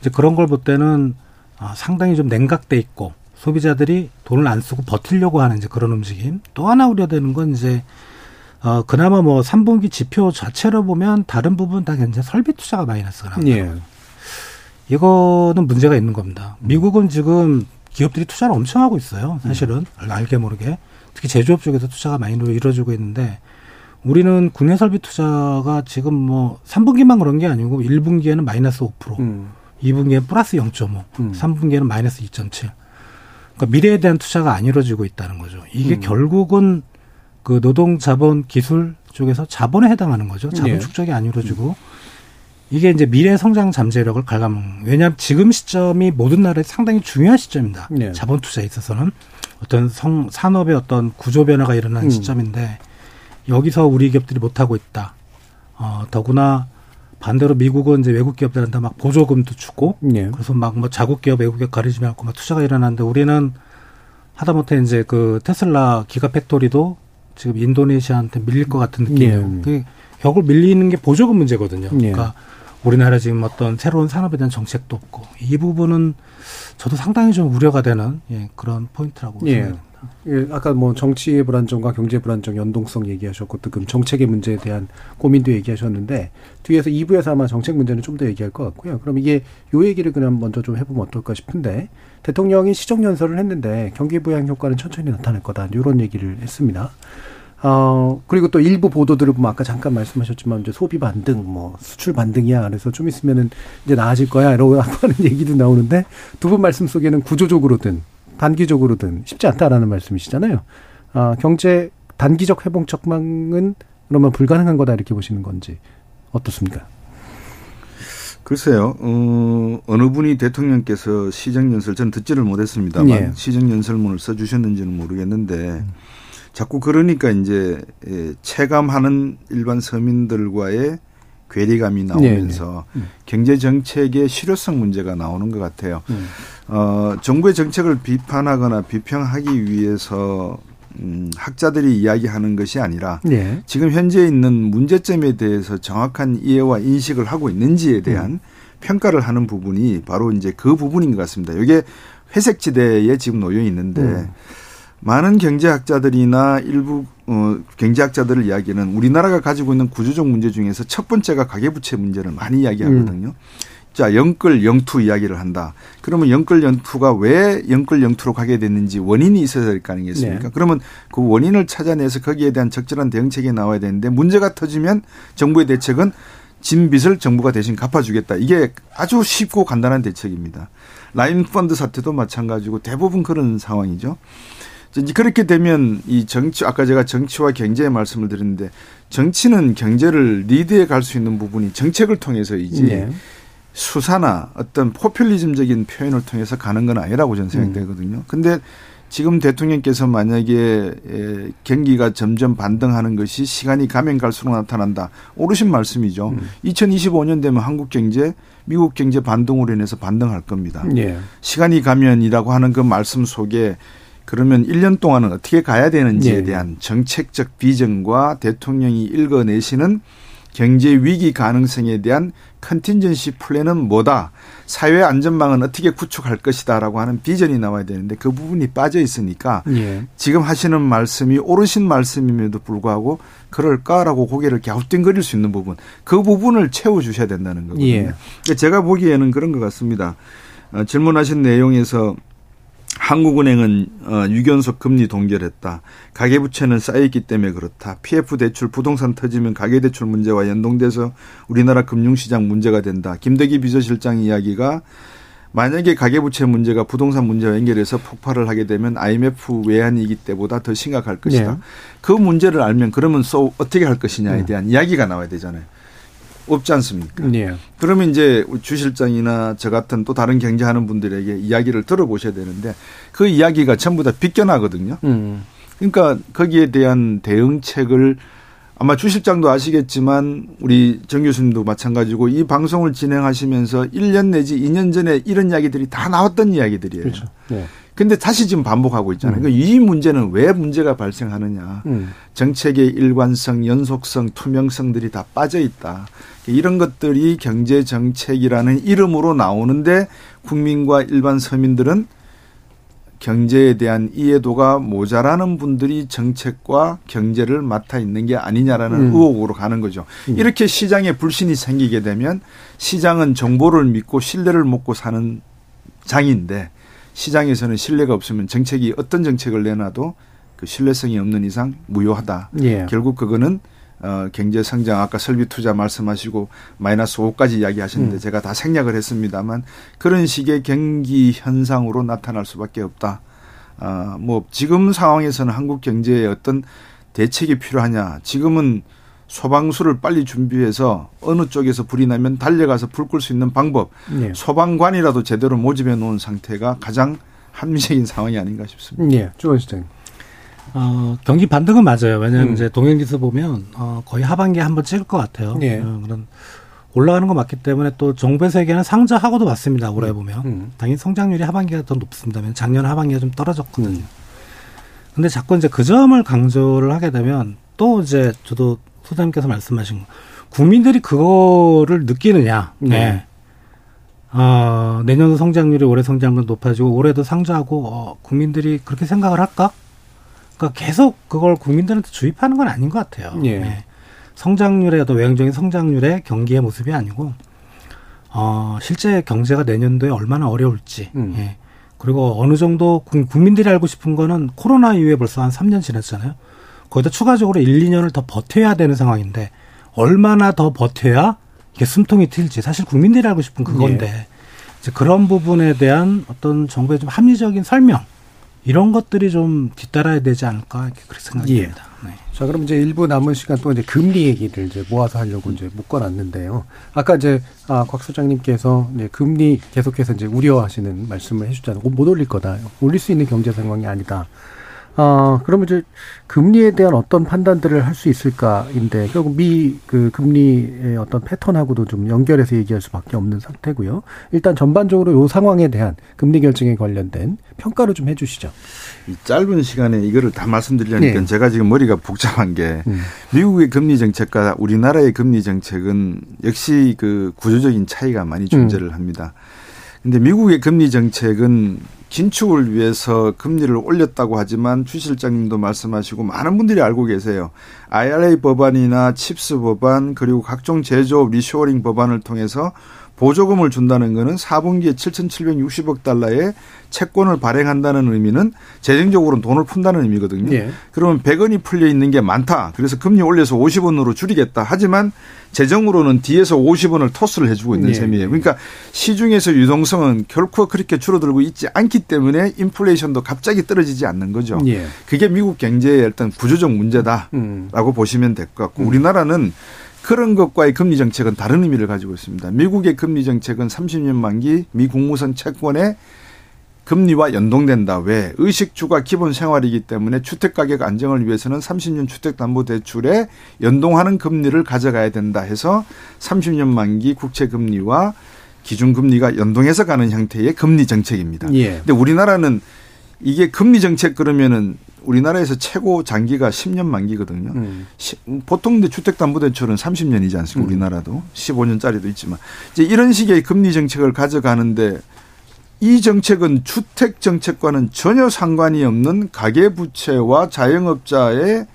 이제 그런 걸 볼 때는 아, 상당히 좀 냉각돼 있고 소비자들이 돈을 안 쓰고 버틸려고 하는 이제 그런 움직임. 또 하나 우려되는 건 이제 어 그나마 뭐 3분기 지표 자체로 보면 다른 부분 다 굉장히 설비 투자가 마이너스가 나옵니다. 예. 이거는 문제가 있는 겁니다. 미국은 지금 기업들이 투자를 엄청 하고 있어요. 사실은 알게 모르게 특히 제조업 쪽에서 투자가 많이 이루어지고 있는데 우리는 국내 설비 투자가 지금 뭐 3분기만 그런 게 아니고 1분기에는 마이너스 5%, 음. 2분기에 플러스 0.5, 음. 3분기에는 마이너스 2.7. 그러니까 미래에 대한 투자가 안 이루어지고 있다는 거죠. 이게 음. 결국은 그 노동 자본 기술 쪽에서 자본에 해당하는 거죠. 자본 예. 축적이 안 이루어지고 이게 이제 미래 성장 잠재력을 갉아먹는. 왜냐하면 지금 시점이 모든 나라에 상당히 중요한 시점입니다. 예. 자본 투자에 있어서는 어떤 성, 산업의 어떤 구조 변화가 일어나는 음. 시점인데 여기서 우리 기업들이 못 하고 있다. 어, 더구나 반대로 미국은 이제 외국 기업들한테 막 보조금도 주고 예. 그래서 막 뭐 자국 기업 외국 기업 가리지 않고 막 투자가 일어나는데 우리는 하다못해 이제 그 테슬라 Gigafactory도 지금 인도네시아한테 밀릴 것 같은 느낌이에요. 예. 그게 결국 밀리는 게 보조금 문제거든요. 예. 그러니까 우리나라 지금 어떤 새로운 산업에 대한 정책도 없고 이 부분은 저도 상당히 좀 우려가 되는 예, 그런 포인트라고 예. 생각합니다. 예, 아까 뭐 정치의 불안정과 경제 불안정 연동성 얘기하셨고 또 그럼 정책의 문제에 대한 고민도 얘기하셨는데 뒤에서 2부에서 아마 정책 문제는 좀 더 얘기할 것 같고요. 그럼 이게 요 얘기를 그냥 먼저 좀 해보면 어떨까 싶은데 대통령이 시정 연설을 했는데 경기 부양 효과는 천천히 나타날 거다 이런 얘기를 했습니다. 어 그리고 또 일부 보도들을 보면 아까 잠깐 말씀하셨지만 이제 소비 반등, 뭐 수출 반등이야. 그래서 좀 있으면은 이제 나아질 거야. 이러고 하는 얘기도 나오는데 두 분 말씀 속에는 구조적으로든 단기적으로든 쉽지 않다라는 말씀이시잖아요. 아, 경제 단기적 회복 전망은 그러면 불가능한 거다 이렇게 보시는 건지 어떻습니까? 글쎄요, 어, 어느 분이 대통령께서 시정연설, 저는 듣지를 못했습니다만, 예. 시정연설문을 써주셨는지는 모르겠는데, 자꾸 그러니까 이제, 예, 체감하는 일반 서민들과의 괴리감이 나오면서 네, 네. 음. 경제 정책의 실효성 문제가 나오는 것 같아요. 음. 어, 정부의 정책을 비판하거나 비평하기 위해서 음, 학자들이 이야기하는 것이 아니라 예. 지금 현재 있는 문제점에 대해서 정확한 이해와 인식을 하고 있는지에 대한 음. 평가를 하는 부분이 바로 이제 그 부분인 것 같습니다. 이게 회색 지대에 지금 놓여 있는데 음. 많은 경제학자들이나 일부 어, 경제학자들을 이야기는 우리나라가 가지고 있는 구조적 문제 중에서 첫 번째가 가계부채 문제를 많이 이야기하거든요. 음. 자, 영끌 영투 이야기를 한다. 그러면 영끌 영투가 왜 영끌 영투로 가게 됐는지 원인이 있어야 될 거 아니겠습니까? 네. 그러면 그 원인을 찾아내서 거기에 대한 적절한 대응책이 나와야 되는데 문제가 터지면 정부의 대책은 진 빚을 정부가 대신 갚아주겠다. 이게 아주 쉽고 간단한 대책입니다. 라인 펀드 사태도 마찬가지고 대부분 그런 상황이죠. 이제 그렇게 되면 이 정치 아까 제가 정치와 경제의 말씀을 드렸는데 정치는 경제를 리드해 갈 수 있는 부분이 정책을 통해서이지 예. 수사나 어떤 포퓰리즘적인 표현을 통해서 가는 건 아니라고 저는 생각되거든요. 근데 지금 대통령께서 만약에 에, 경기가 점점 반등하는 것이 시간이 가면 갈수록 나타난다. 옳으신 말씀이죠. 음. 2025년 되면 한국 경제, 미국 경제 반등으로 인해서 반등할 겁니다. 예. 시간이 가면이라고 하는 그 말씀 속에 그러면 1년 동안은 어떻게 가야 되는지에 예. 대한 정책적 비전과 대통령이 읽어내시는 경제 위기 가능성에 대한 컨틴전시 플랜은 뭐다. 사회 안전망은 어떻게 구축할 것이다라고 하는 비전이 나와야 되는데 그 부분이 빠져 있으니까 예. 지금 하시는 말씀이 옳으신 말씀임에도 불구하고 그럴까라고 고개를 갸우뚱거릴 수 있는 부분 그 부분을 채워 주셔야 된다는 거거든요. 예. 제가 보기에는 그런 것 같습니다. 어, 질문하신 내용에서 한국은행은 어, 유견석 금리 동결했다. 가계부채는 쌓여있기 때문에 그렇다. PF 대출 부동산 터지면 가계대출 문제와 연동돼서 우리나라 금융시장 문제가 된다. 김대기 비서실장 이야기가 만약에 가계부채 문제가 부동산 문제와 연결해서 폭발을 하게 되면 IMF 외환위기 때보다 더 심각할 것이다. 네. 그 문제를 알면 그러면 소 어떻게 할 것이냐에 네. 대한 이야기가 나와야 되잖아요. 없지 않습니까? 예. 그러면 이제 주 실장이나 저 같은 또 다른 경제하는 분들에게 이야기를 들어보셔야 되는데 그 이야기가 전부 다 비껴나거든요. 음. 그러니까 거기에 대한 대응책을 아마 주 실장도 아시겠지만 우리 정 교수님도 마찬가지고 이 방송을 진행하시면서 1년 내지 2년 전에 이런 이야기들이 다 나왔던 이야기들이에요. 그렇죠. 네. 근데 다시 지금 반복하고 있잖아요. 음. 그러니까 이 문제는 왜 문제가 발생하느냐. 음. 정책의 일관성, 연속성, 투명성들이 다 빠져 있다. 이런 것들이 경제 정책이라는 이름으로 나오는데 국민과 일반 서민들은 경제에 대한 이해도가 모자라는 분들이 정책과 경제를 맡아 있는 게 아니냐라는 음. 의혹으로 가는 거죠. 음. 이렇게 시장에 불신이 생기게 되면 시장은 정보를 믿고 신뢰를 먹고 사는 장인데 시장에서는 신뢰가 없으면 정책이 어떤 정책을 내놔도 그 신뢰성이 없는 이상 무효하다. 예. 결국 그거는 어, 경제 성장 아까 설비 투자 말씀하시고 마이너스 5까지 이야기하셨는데 음. 제가 다 생략을 했습니다만 그런 식의 경기 현상으로 나타날 수밖에 없다. 아, 뭐 지금 상황에서는 한국 경제에 어떤 대책이 필요하냐? 지금은 소방수를 빨리 준비해서 어느 쪽에서 불이 나면 달려가서 불 끌 수 있는 방법, 예. 소방관이라도 제대로 모집해 놓은 상태가 가장 합리적인 상황이 아닌가 싶습니다. 예, 주원 시장. 어, 경기 반등은 맞아요. 왜냐하면 음. 이제 동행지수 보면 어, 거의 하반기에 한번 찍을 것 같아요. 예. 어, 그런 올라가는 거 맞기 때문에 또 정부의 세계는 상저하고도 맞습니다. 올해 음. 보면 음. 당연히 성장률이 하반기가 더 높습니다. 작년 하반기가 좀 떨어졌거든요. 음. 근데 자꾸 이제 그 점을 강조를 하게 되면 또 이제 저도 소장님께서 말씀하신 거 국민들이 그거를 느끼느냐. 네. 네. 어, 내년도 성장률이 올해 성장률 높아지고 올해도 상저하고 어, 국민들이 그렇게 생각을 할까? 그러니까 계속 그걸 국민들한테 주입하는 건 아닌 것 같아요. 예. 네. 성장률의 어떤 외형적인 성장률의 경기의 모습이 아니고 어, 실제 경제가 내년도에 얼마나 어려울지. 음. 예. 그리고 어느 정도 국민들이 알고 싶은 거는 코로나 이후에 벌써 한 3년 지났잖아요. 거기다 추가적으로 1, 2년을 더 버텨야 되는 상황인데 얼마나 더 버텨야 이게 숨통이 트일지 사실 국민들이 알고 싶은 그건데 예. 이제 그런 부분에 대한 어떤 정부의 좀 합리적인 설명 이런 것들이 좀 뒤따라야 되지 않을까 이렇게 그렇게 생각이 듭니다. 예. 네. 자, 그럼 이제 일부 남은 시간 또 이제 금리 얘기를 이제 모아서 하려고 이제 묶어놨는데요. 아까 이제 아, 곽 소장님께서 이제 금리 계속해서 이제 우려하시는 말씀을 해주잖아요. 못 올릴 거다. 올릴 수 있는 경제 상황이 아니다. 아, 그러면 이제 금리에 대한 어떤 판단들을 할 수 있을까인데 결국 미 그 금리의 어떤 패턴하고도 좀 연결해서 얘기할 수밖에 없는 상태고요. 일단 전반적으로 요 상황에 대한 금리 결정에 관련된 평가를 좀 해주시죠. 이 짧은 시간에 이거를 다 말씀드리려니까 네. 제가 지금 머리가 복잡한 게 음. 미국의 금리 정책과 우리나라의 금리 정책은 역시 그 구조적인 차이가 많이 존재를 음. 합니다. 근데 미국의 금리 정책은 긴축을 위해서 금리를 올렸다고 하지만 주 실장님도 말씀하시고 많은 분들이 알고 계세요. IRA 법안이나 CHIPS 법안 그리고 각종 제조업 리쇼어링 법안을 통해서 보조금을 준다는 것은 4분기에 7,760억 달러의 채권을 발행한다는 의미는 재정적으로는 돈을 푼다는 의미거든요. 예. 그러면 100원이 풀려 있는 게 많다. 그래서 금리 올려서 50원으로 줄이겠다. 하지만 재정으로는 뒤에서 50원을 토스를 해주고 있는 예. 셈이에요. 그러니까 시중에서 유동성은 결코 그렇게 줄어들고 있지 않기 때문에 인플레이션도 갑자기 떨어지지 않는 거죠. 예. 그게 미국 경제의 일단 구조적 문제다라고 음. 보시면 될 것 같고 우리나라는 그런 것과의 금리 정책은 다른 의미를 가지고 있습니다. 미국의 금리 정책은 30년 만기 미 국무선 채권의 금리와 연동된다. 왜? 의식주가 기본 생활이기 때문에 주택가격 안정을 위해서는 30년 주택담보대출에 연동하는 금리를 가져가야 된다 해서 30년 만기 국채금리와 기준금리가 연동해서 가는 형태의 금리 정책입니다. 예. 근데 우리나라는 이게 금리 정책 그러면은 우리나라에서 최고 장기가 10년 만기거든요. 음. 보통 근데 주택담보대출은 30년이지 않습니까? 음. 우리나라도 15년짜리도 있지만 이제 이런 식의 금리 정책을 가져가는데 이 정책은 주택 정책과는 전혀 상관이 없는 가계 부채와 자영업자의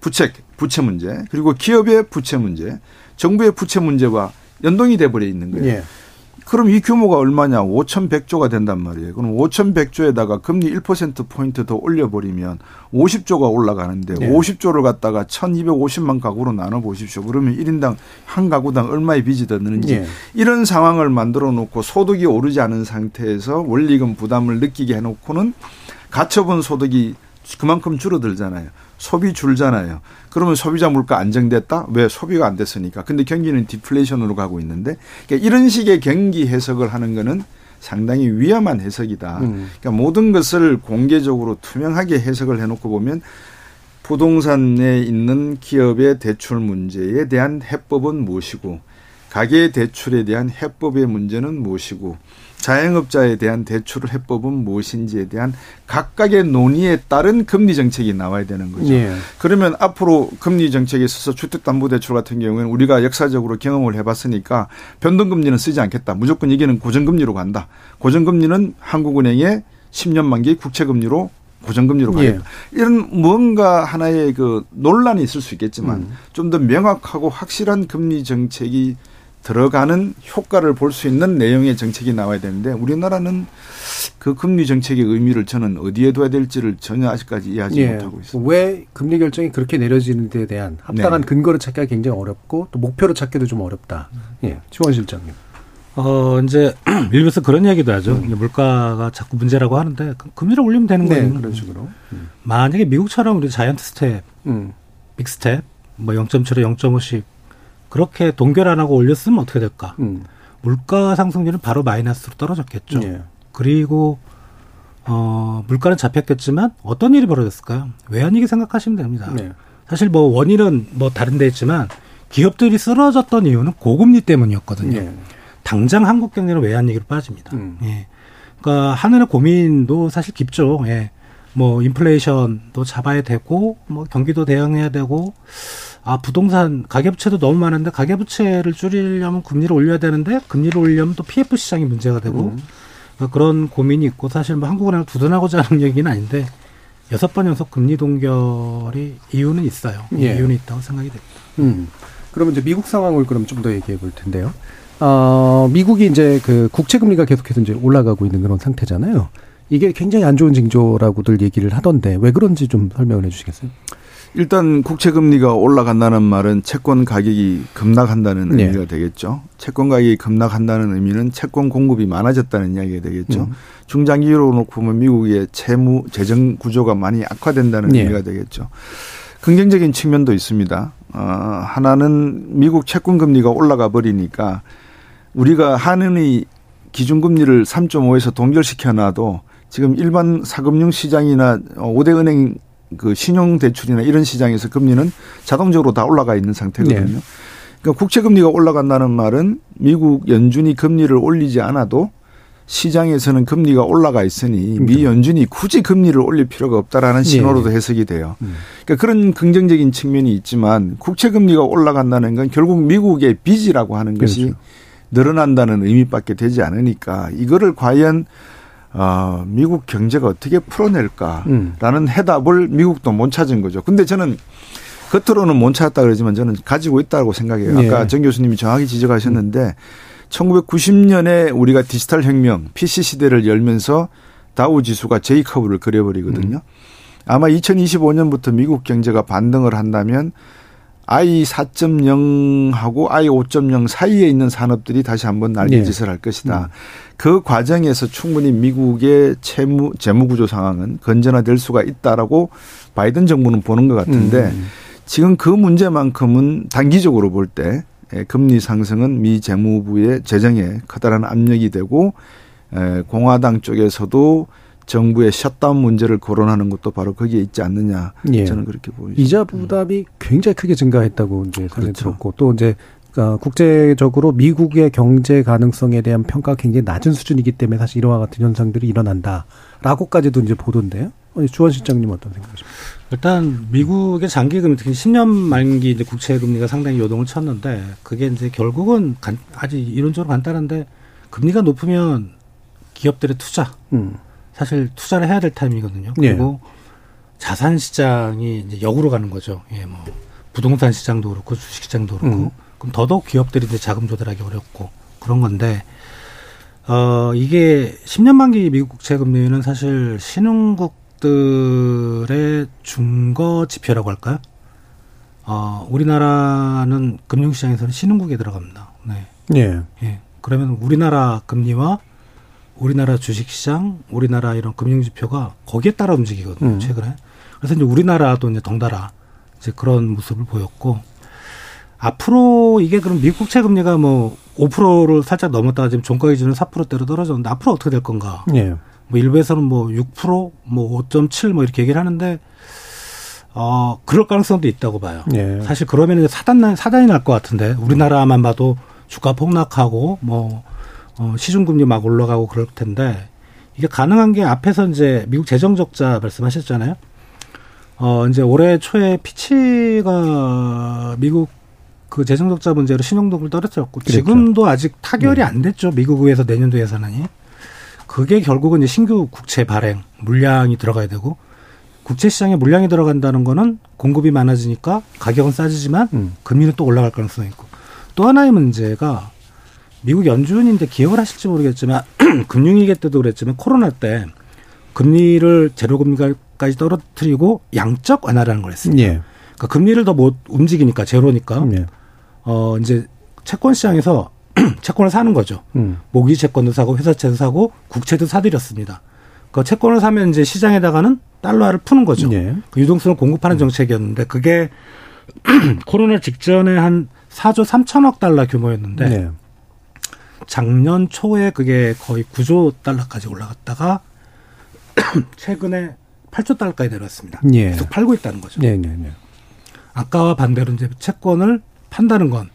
부채 부채 문제 그리고 기업의 부채 문제, 정부의 부채 문제와 연동이 돼 버려 있는 거예요. 예. 그럼 이 규모가 얼마냐? 5,100조가 된단 말이에요. 그럼 5,100조에다가 금리 1%포인트 더 올려버리면 50조가 올라가는데 네. 50조를 갖다가 1,250만 가구로 나눠보십시오. 그러면 1인당 한 가구당 얼마의 빚이 되는지 네. 이런 상황을 만들어 놓고 소득이 오르지 않은 상태에서 원리금 부담을 느끼게 해놓고는 가처분 소득이 그만큼 줄어들잖아요. 소비 줄잖아요. 그러면 소비자 물가 안정됐다? 왜 소비가 안 됐으니까. 근데 경기는 디플레이션으로 가고 있는데 그러니까 이런 식의 경기 해석을 하는 거는 상당히 위험한 해석이다. 음. 그러니까 모든 것을 공개적으로 투명하게 해석을 해놓고 보면 부동산에 있는 기업의 대출 문제에 대한 해법은 무엇이고 가계 대출에 대한 해법의 문제는 무엇이고 자영업자에 대한 대출 해법은 무엇인지에 대한 각각의 논의에 따른 금리 정책이 나와야 되는 거죠. 예. 그러면 앞으로 금리 정책에 있어서 주택담보대출 같은 경우에는 우리가 역사적으로 경험을 해봤으니까 변동금리는 쓰지 않겠다. 무조건 이게는 고정금리로 간다. 고정금리는 한국은행의 10년 만기 국채금리로 고정금리로 가겠다. 예. 이런 뭔가 하나의 그 논란이 있을 수 있겠지만 음. 좀더 명확하고 확실한 금리 정책이 들어가는 효과를 볼 수 있는 내용의 정책이 나와야 되는데 우리나라는 그 금리 정책의 의미를 저는 어디에 둬야 될지를 전혀 아직까지 이해하지 예. 못하고 있습니다. 왜 금리 결정이 그렇게 내려지는 데 대한 합당한 네. 근거를 찾기가 굉장히 어렵고 또 목표를 찾기도 좀 어렵다. 예. 지원 실장님. 어, 이제, 일부에서 그런 얘기도 하죠. 이제 물가가 자꾸 문제라고 하는데, 그 금리를 올리면 되는 네, 거예요. 그런 식으로. 음. 만약에 미국처럼 우리 giant step, 음. big step, 뭐 0.7에 0.5씩 그렇게 동결 안 하고 올렸으면 어떻게 될까? 음. 물가 상승률은 바로 마이너스로 떨어졌겠죠. 예. 그리고 어 물가는 잡혔겠지만 어떤 일이 벌어졌을까요? 외환위기 생각하시면 됩니다. 네. 사실 뭐 원인은 뭐 다른 데 있지만 기업들이 쓰러졌던 이유는 고금리 때문이었거든요. 예. 당장 한국 경제는 외환위기로 빠집니다. 음. 예. 그러니까 하늘의 고민도 사실 깊죠. 예. 뭐 인플레이션도 잡아야 되고 뭐 경기도 대응해야 되고 아 부동산 가계부채도 너무 많은데 가계부채를 줄이려면 금리를 올려야 되는데 금리를 올리려면 또 PF 시장이 문제가 되고 음. 그러니까 그런 고민이 있고 사실 뭐 한국은행을 두둔하고자 하는 얘기는 아닌데 여섯 번 연속 금리 동결이 이유는 있어요. 예. 이유는 있다고 생각이 됩니다. 음. 그러면 이제 미국 상황을 그럼 좀 더 얘기해 볼 텐데요. 어, 미국이 이제 그 국채 금리가 계속해서 이제 올라가고 있는 그런 상태잖아요. 이게 굉장히 안 좋은 징조라고들 얘기를 하던데 왜 그런지 좀 설명을 해 주시겠어요? 일단 국채 금리가 올라간다는 말은 채권 가격이 급락한다는 네. 의미가 되겠죠. 채권 가격이 급락한다는 의미는 채권 공급이 많아졌다는 이야기가 되겠죠. 음. 중장기로 놓고 보면 미국의 채무 재정 구조가 많이 악화된다는 네. 의미가 되겠죠. 긍정적인 측면도 있습니다. 어, 하나는 미국 채권 금리가 올라가 버리니까 우리가 한은이 기준금리를 3.5에서 동결시켜 놔도 지금 일반 사금융 시장이나 5대 은행 그 신용대출이나 이런 시장에서 금리는 자동적으로 다 올라가 있는 상태거든요. 네. 그러니까 국채금리가 올라간다는 말은 미국 연준이 금리를 올리지 않아도 시장에서는 금리가 올라가 있으니 미 연준이 굳이 금리를 올릴 필요가 없다라는 신호로도 해석이 돼요. 음. 그러니까 그런 긍정적인 측면이 있지만 국채 금리가 올라간다는 건 결국 미국의 빚이라고 하는 것이 그렇죠. 늘어난다는 의미밖에 되지 않으니까 이거를 과연 어, 미국 경제가 어떻게 풀어낼까라는 음. 해답을 미국도 못 찾은 거죠. 근데 저는 겉으로는 못 찾았다 그러지만 저는 가지고 있다고 생각해요. 아까 예. 정 교수님이 정확히 지적하셨는데 1990년에 우리가 디지털 혁명, PC 시대를 열면서 다우 지수가 J 커브를 그려버리거든요. 아마 2025년부터 미국 경제가 반등을 한다면 I 4.0하고 I 5.0 사이에 있는 산업들이 다시 한번 날개짓을 할 것이다. 그 과정에서 충분히 미국의 채무 재무 구조 상황은 건전화될 수가 있다라고 바이든 정부는 보는 것 같은데 음. 지금 그 문제만큼은 단기적으로 볼때 예, 금리 상승은 미 재무부의 재정에 커다란 압력이 되고 에, 공화당 쪽에서도 정부의 셧다운 문제를 거론하는 것도 바로 거기에 있지 않느냐 예. 저는 그렇게 보입니다. 이자 부담이 굉장히 크게 증가했다고 이제 그렇죠. 들었고 또 이제 어, 국제적으로 미국의 경제 가능성에 대한 평가가 굉장히 낮은 수준이기 때문에 사실 이와 같은 현상들이 일어난다라고까지도 이제 보던데요. 어, 주원 실장님 어떤 생각이십니까? 일단 미국의 장기 금리 특히 10년 만기 이제 국채 금리가 상당히 요동을 쳤는데 그게 이제 결국은 간, 아주 이론적으로 간단한데 금리가 높으면 기업들의 투자 음. 사실 투자를 해야 될 타임이거든요. 예. 그리고 자산 시장이 이제 역으로 가는 거죠. 예, 뭐 부동산 시장도 그렇고 주식 시장도 그렇고 음. 그럼 더더욱 기업들이 이제 자금 조달하기 어렵고 그런 건데 어 이게 10년 만기 미국 국채 금리는 사실 신흥국들의 중거 지표라고 할까요? 어 우리나라는 금융 시장에서는 신흥국에 들어갑니다. 네. 예. 예. 그러면 우리나라 금리와 우리나라 주식시장, 우리나라 이런 금융지표가 거기에 따라 움직이거든요, 음. 최근에. 그래서 이제 우리나라도 이제 덩달아 이제 그런 모습을 보였고, 앞으로 이게 그럼 미국 국채 금리가 뭐 5%를 살짝 넘었다가 지금 종가 기준은 4%대로 떨어졌는데 앞으로 어떻게 될 건가? 예. 뭐 일부에서는 뭐 6%, 뭐 5.7 뭐 이렇게 얘기를 하는데 어 그럴 가능성도 있다고 봐요. 예. 사실 그러면 사단 날 사단이 날 것 같은데 우리나라만 봐도 주가 폭락하고 뭐 어, 시중금리 막 올라가고 그럴 텐데 이게 가능한 게 앞에서 이제 미국 재정 적자 말씀하셨잖아요. 어 이제 올해 초에 피치가 미국 그 재정 적자 문제로 신용도를 떨어뜨렸고 그렇죠. 지금도 아직 타결이 안 됐죠 미국 의회에서 내년도 예산안이. 그게 결국은 이제 신규 국채 발행 물량이 들어가야 되고 국채 시장에 물량이 들어간다는 거는 공급이 많아지니까 가격은 싸지지만 음. 금리는 또 올라갈 가능성이 있고 또 하나의 문제가 미국 연준인데 기억을 하실지 모르겠지만 금융위기 때도 그랬지만 코로나 때 금리를 제로금리까지 떨어뜨리고 양적 완화라는 걸 했습니다. 예. 그러니까 금리를 더 못 움직이니까 제로니까 예. 어 이제 채권 시장에서 채권을 사는 거죠. 음. 모기 채권도 사고 회사채도 사고 국채도 사들였습니다. 그 채권을 사면 이제 시장에다가는 달러화를 푸는 거죠. 예. 그 유동성을 공급하는 정책이었는데 그게 코로나 직전에 한 4조 3천억 달러 규모였는데 네. 작년 초에 그게 거의 9조 달러까지 올라갔다가 최근에 8조 달러까지 내려왔습니다. 예. 계속 팔고 있다는 거죠. 네, 네, 네. 아까와 반대로 이제 채권을 판다는 건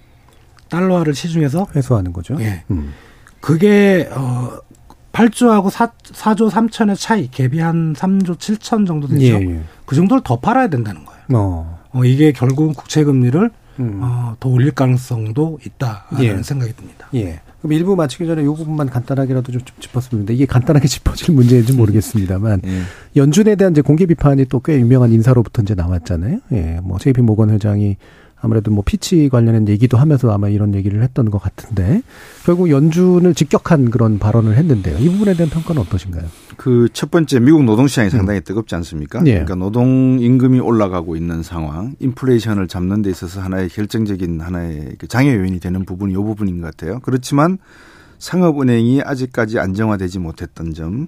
달러화를 시중에서 회수하는 거죠. 예. 음. 그게 어 8조하고 4, 4조 3천의 차이 갭이 한 3조 7천 정도 되죠. 예, 예. 그 정도를 더 팔아야 된다는 거예요. 어. 어, 이게 결국은 국채 금리를 음. 어, 더 올릴 가능성도 있다라는 예. 생각이 듭니다. 예. 그럼 일부 마치기 전에 이 부분만 간단하게라도 좀, 좀 짚었습니다. 이게 간단하게 짚어질 문제인지 모르겠습니다만 예. 연준에 대한 이제 공개 비판이 또 꽤 유명한 인사로부터 이제 나왔잖아요. 예. 뭐 JP 모건 회장이 아무래도 뭐 피치 관련된 얘기도 하면서 아마 이런 얘기를 했던 것 같은데 결국 연준을 직격한 그런 발언을 했는데요. 이 부분에 대한 평가는 어떠신가요? 그 첫 번째 미국 노동 시장이 상당히 뜨겁지 않습니까? 예. 그러니까 노동 임금이 올라가고 있는 상황, 인플레이션을 잡는 데 있어서 하나의 결정적인 하나의 그 장애 요인이 되는 부분이 이 부분인 것 같아요. 그렇지만 상업은행이 아직까지 안정화되지 못했던 점, 주,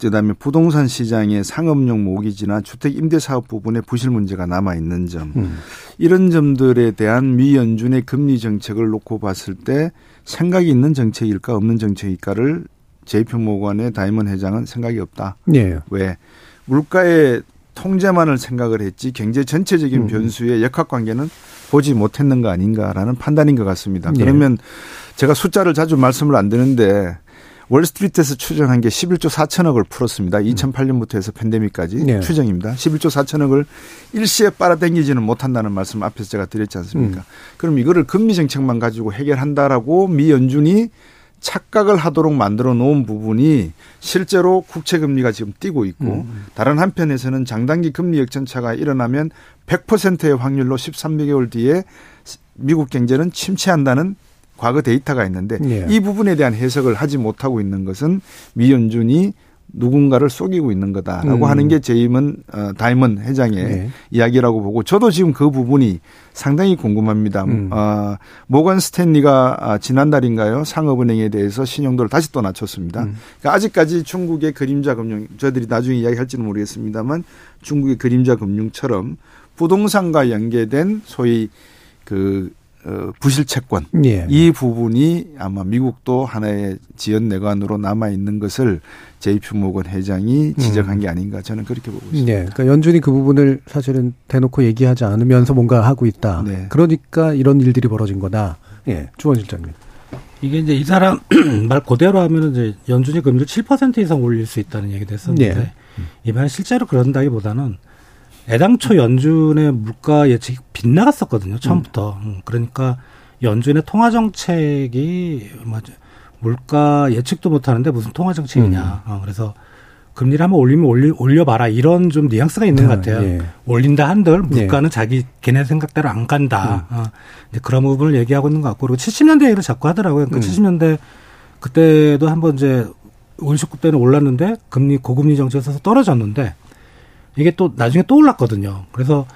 그다음에 부동산 시장의 상업용 모기지나 주택 임대 사업 부분에 부실 문제가 남아 있는 점, 음. 이런 점들에 대한 미 연준의 금리 정책을 놓고 봤을 때 생각이 있는 정책일까 없는 정책일까를 제이표 모건의 다이먼 회장은 생각이 없다. 예. 왜 물가의 통제만을 생각을 했지 경제 전체적인 음. 변수의 역학 관계는 보지 못했는 거 아닌가라는 판단인 것 같습니다. 네. 그러면 제가 숫자를 자주 말씀을 안 드는데 월스트리트에서 추정한 게 11조 4천억을 풀었습니다. 2008년부터 해서 팬데믹까지 음. 네. 추정입니다. 11조 4천억을 일시에 빨아당기지는 못한다는 말씀 앞에서 제가 드렸지 않습니까? 음. 그럼 이거를 금리 정책만 가지고 해결한다라고 미 연준이 착각을 하도록 만들어 놓은 부분이 실제로 국채 금리가 지금 뛰고 있고 음. 다른 한편에서는 장단기 금리 역전차가 일어나면 100%의 확률로 13개월 뒤에 미국 경제는 침체한다는 과거 데이터가 있는데 예. 이 부분에 대한 해석을 하지 못하고 있는 것은 미 연준이 누군가를 속이고 있는 거다라고 음. 하는 게 제임은 어, 다이먼 회장의 네. 이야기라고 보고 저도 지금 그 부분이 상당히 궁금합니다. 음. 어, 모건 스탠리가 아, 지난달인가요 상업은행에 대해서 신용도를 다시 또 낮췄습니다. 음. 그러니까 아직까지 중국의 그림자 금융 저희들이 나중에 이야기할지는 모르겠습니다만 중국의 그림자 금융처럼 부동산과 연계된 소위 그 어, 부실 채권 예. 이 부분이 아마 미국도 하나의 지연 내관으로 남아 있는 것을 제이프 모건 회장이 지적한 게 아닌가 저는 그렇게 보고 있습니다. 네. 그러니까 연준이 그 부분을 사실은 대놓고 얘기하지 않으면서 뭔가 하고 있다. 네. 그러니까 이런 일들이 벌어진 거다. 예. 주원 실장님. 이게 이제 이 사람 말 그대로 하면은 이제 연준이 금리를 7% 이상 올릴 수 있다는 얘기도 했었는데 네. 이번에 실제로 그런다기보다는 애당초 연준의 물가 예측이 빗나갔었거든요 처음부터 음, 그러니까 연준의 통화 정책이 뭐죠 물가 예측도 못 하는데 무슨 통화 정책이냐 어, 그래서 금리를 한번 올리면 올리, 올려봐라 이런 좀 뉘앙스가 있는 것 같아요 예. 올린다 한들 물가는 자기 걔네 생각대로 안 간다. 음. 어, 이제 그런 부분을 얘기하고 있는 것 같고 그리고 70년대 얘기를 자꾸 하더라고요. 그러니까 음. 70년대 그때도 한번 이제 59 때는 올랐는데 금리 고금리 정책에 서서 떨어졌는데 이게 또 나중에 또 올랐거든요. 그래서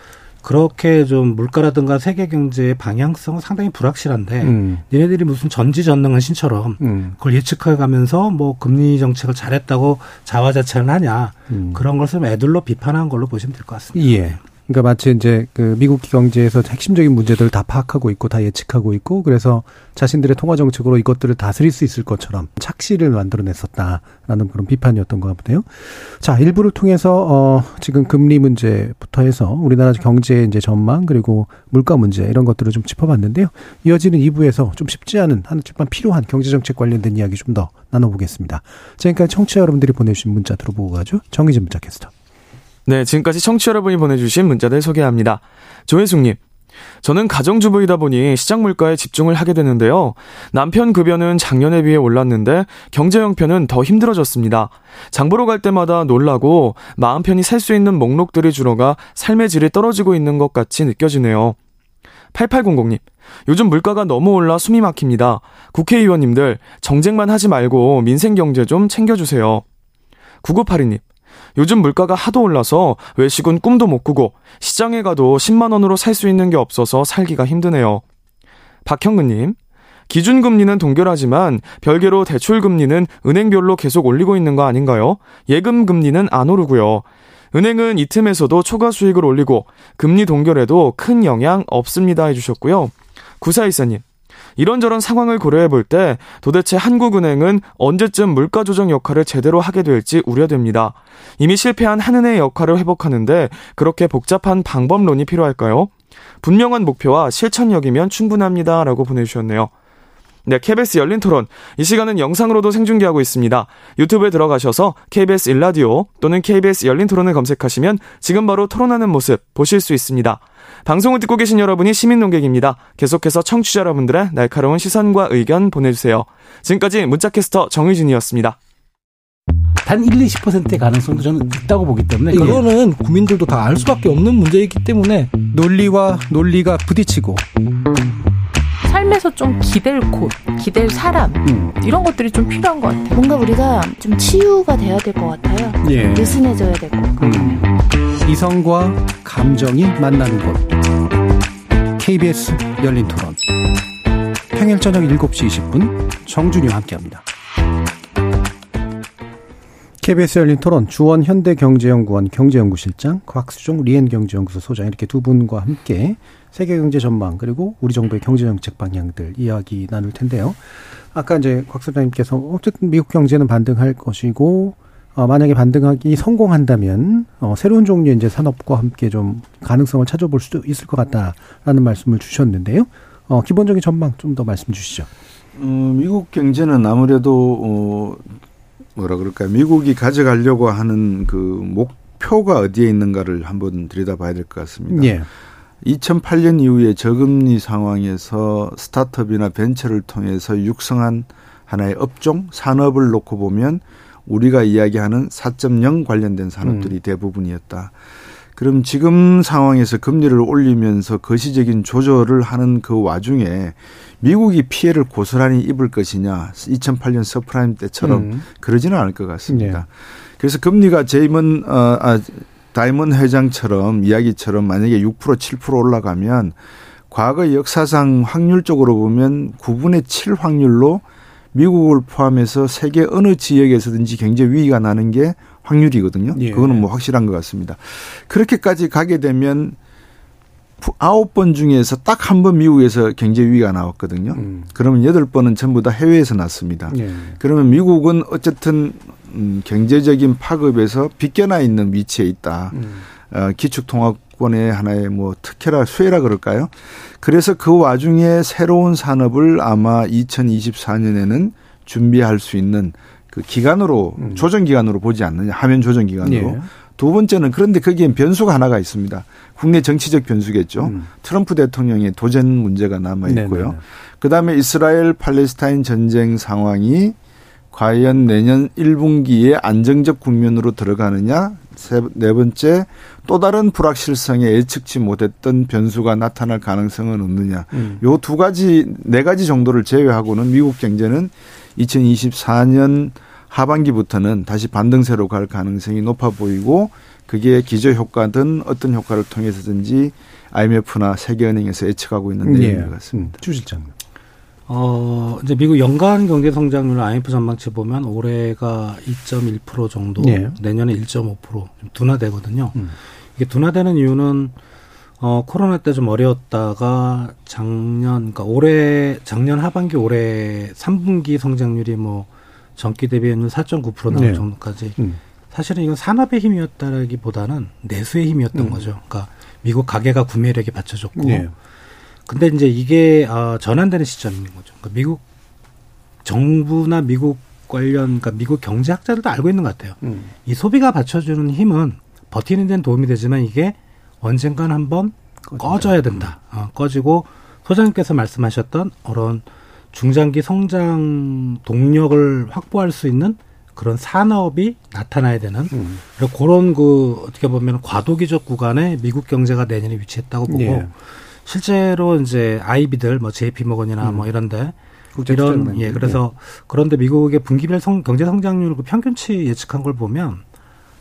그렇게 좀 물가라든가 세계 경제의 방향성은 상당히 불확실한데 음. 니네들이 무슨 전지전능한 신처럼 음. 그걸 예측해 가면서 뭐 금리 정책을 잘했다고 자화자찬을 하냐 음. 그런 것을 애들로 비판한 걸로 보시면 될 것 같습니다. 예. 그러니까 마치 이제 그 미국 경제에서 핵심적인 문제들을 다 파악하고 있고 다 예측하고 있고 그래서 자신들의 통화 정책으로 이것들을 다스릴 수 있을 것처럼 착시를 만들어냈었다라는 그런 비판이었던 것 같네요. 자, 일부를 통해서 어 지금 금리 문제부터 해서 우리나라 경제 이제 전망 그리고 물가 문제 이런 것들을 좀 짚어봤는데요. 이어지는 2부에서 좀 쉽지 않은 하지만 필요한 경제 정책 관련된 이야기 좀 더 나눠보겠습니다. 지금까지 청취자 여러분들이 보내주신 문자 들어보고 가죠. 정의진 문자 캐스터. 네, 지금까지 청취 자 여러분이 보내주신 문자들 소개합니다. 조혜숙님. 저는 가정주부이다 보니 시장 물가에 집중을 하게 되는데요. 남편 급여는 작년에 비해 올랐는데 경제 형편은 더 힘들어졌습니다. 장 보러 갈 때마다 놀라고 마음 편히 살 수 있는 목록들이 줄어가 삶의 질이 떨어지고 있는 것 같이 느껴지네요. 8800님. 요즘 물가가 너무 올라 숨이 막힙니다. 국회의원님들 정쟁만 하지 말고 민생 경제 좀 챙겨주세요. 9982님. 요즘 물가가 하도 올라서 외식은 꿈도 못 꾸고 시장에 가도 10만 원으로 살 수 있는 게 없어서 살기가 힘드네요. 박형근님. 기준금리는 동결하지만 별개로 대출금리는 은행별로 계속 올리고 있는 거 아닌가요? 예금금리는 안 오르고요. 은행은 이 틈에서도 초과 수익을 올리고 금리 동결에도 큰 영향 없습니다 해주셨고요. 구사이사님. 이런저런 상황을 고려해 볼 때 도대체 한국은행은 언제쯤 물가 조정 역할을 제대로 하게 될지 우려됩니다. 이미 실패한 한은의 역할을 회복하는데 그렇게 복잡한 방법론이 필요할까요? 분명한 목표와 실천력이면 충분합니다. 라고 보내주셨네요. 네, KBS 열린 토론. 이 시간은 영상으로도 생중계하고 있습니다. 유튜브에 들어가셔서 KBS 일라디오 또는 KBS 열린 토론을 검색하시면 지금 바로 토론하는 모습 보실 수 있습니다. 방송을 듣고 계신 여러분이 시민 농객입니다. 계속해서 청취자 여러분들의 날카로운 시선과 의견 보내주세요. 지금까지 문자캐스터 정의진이었습니다. 단 1, 20%의 가능성도 저는 있다고 보기 때문에 이거는 국민들도 다 알 수밖에 없는 문제이기 때문에 논리와 논리가 부딪히고 삶에서 좀 기댈 곳, 기댈 사람 음. 이런 것들이 좀 필요한 것 같아요. 뭔가 우리가 좀 치유가 돼야 될 것 같아요. 예. 느슨해져야 될 것 같고. 음. 이성과 감정이 만나는 곳. KBS 열린 토론. 평일 저녁 7시 20분 정준이와 함께합니다. KBS 열린 토론 주원 현대경제연구원 경제연구실장 곽수종 리엔경제연구소 소장 이렇게 두 분과 함께 세계 경제 전망 그리고 우리 정부의 경제 정책 방향들 이야기 나눌 텐데요. 아까 이제 곽 소장님께서 어쨌든 미국 경제는 반등할 것이고 어, 만약에 반등하기 성공한다면 어, 새로운 종류의 이제 산업과 함께 좀 가능성을 찾아볼 수도 있을 것 같다라는 말씀을 주셨는데요. 어, 기본적인 전망 좀 더 말씀 주시죠. 음, 미국 경제는 아무래도 어, 뭐라 그럴까요? 미국이 가져가려고 하는 그 목표가 어디에 있는가를 한번 들여다봐야 될 것 같습니다. 예. 2008년 이후에 저금리 상황에서 스타트업이나 벤처를 통해서 육성한 하나의 업종, 산업을 놓고 보면 우리가 이야기하는 4.0 관련된 산업들이 음. 대부분이었다. 그럼 지금 상황에서 금리를 올리면서 거시적인 조절을 하는 그 와중에 미국이 피해를 고스란히 입을 것이냐 2008년 서프라임 때처럼 음. 그러지는 않을 것 같습니다. 네. 그래서 금리가 제이먼 어, 아, 다이먼 회장처럼 이야기처럼 만약에 6% 7% 올라가면 과거 역사상 확률적으로 보면 9분의 7 확률로 미국을 포함해서 세계 어느 지역에서든지 경제 위기가 나는 게 확률이거든요. 예. 그거는 뭐 확실한 것 같습니다. 그렇게까지 가게 되면 아홉 번 중에서 딱 한 번 미국에서 경제 위기가 나왔거든요. 음. 그러면 여덟 번은 전부 다 해외에서 났습니다. 예. 그러면 미국은 어쨌든 음, 경제적인 파급에서 빗겨나 있는 위치에 있다. 음. 어, 기축통화권의 하나의 뭐 특혜라 수혜라 그럴까요? 그래서 그 와중에 새로운 산업을 아마 2024년에는 준비할 수 있는 그 기간으로 음. 조정 기간으로 보지 않느냐 하면 조정 기간으로 예. 두 번째는 그런데 거기엔 변수가 하나가 있습니다. 국내 정치적 변수겠죠. 음. 트럼프 대통령의 도전 문제가 남아 있고요. 그 다음에 이스라엘 팔레스타인 전쟁 상황이 과연 내년 1분기에 안정적 국면으로 들어가느냐? 세, 네 번째, 또 다른 불확실성에 예측치 못했던 변수가 나타날 가능성은 없느냐. 음. 요두 가지, 네 가지 정도를 제외하고는 미국 경제는 2024년 하반기부터는 다시 반등세로 갈 가능성이 높아 보이고 그게 기저 효과든 어떤 효과를 통해서든지 IMF나 세계은행에서 예측하고 있는 내용인 네. 것 같습니다. 주 실장님. 어, 이제 미국 연간 경제 성장률 IMF 전망치 보면 올해가 2.1% 정도, 네. 내년에 1.5% 둔화되거든요. 음. 이게 둔화되는 이유는 어 코로나 때 좀 어려웠다가 작년 그러니까 올해 작년 하반기 올해 3분기 성장률이 뭐 전기 대비율 4.9% 나올 네. 정도까지 음. 사실은 이건 산업의 힘이었다라기보다는 내수의 힘이었던 음. 거죠. 그러니까 미국 가계가 구매력이 받쳐줬고 네. 근데 이제 이게 어, 전환되는 시점인 거죠. 그러니까 미국 정부나 미국 관련 그러니까 미국 경제학자들도 알고 있는 것 같아요. 음. 이 소비가 받쳐주는 힘은 버티는 데는 도움이 되지만 이게 언젠간 한번 꺼져야 된다. 어, 꺼지고 소장님께서 말씀하셨던 그런 중장기 성장 동력을 확보할 수 있는 그런 산업이 나타나야 되는 음. 그런 그 어떻게 보면 과도기적 구간에 미국 경제가 내년에 위치했다고 보고 예. 실제로 이제 아이비들 뭐 JP 모건이나 음. 뭐 이런데 이런 예 그래서 예. 그런데 미국의 분기별 성, 경제 성장률 그 평균치 예측한 걸 보면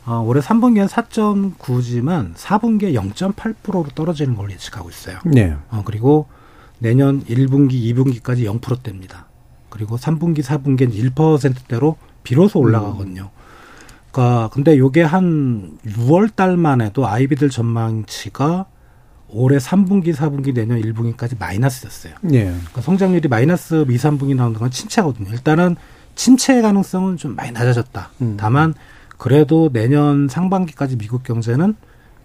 어, 올해 3분기엔 4.9지만 4분기에 0.8%로 떨어지는 걸 예측하고 있어요. 네. 어, 그리고 내년 1분기, 2분기까지 0%대입니다. 그리고 3분기, 4분기는 1%대로 비로소 올라가거든요. 그러니까 근데 요게 한 6월 달만 해도 아이비들 전망치가 올해 3분기, 4분기, 내년 1분기까지 마이너스였어요. 예. 그러니까 성장률이 마이너스 2, 3분기 나오는 건 침체거든요. 일단은 침체 가능성은 좀 많이 낮아졌다. 음. 다만 그래도 내년 상반기까지 미국 경제는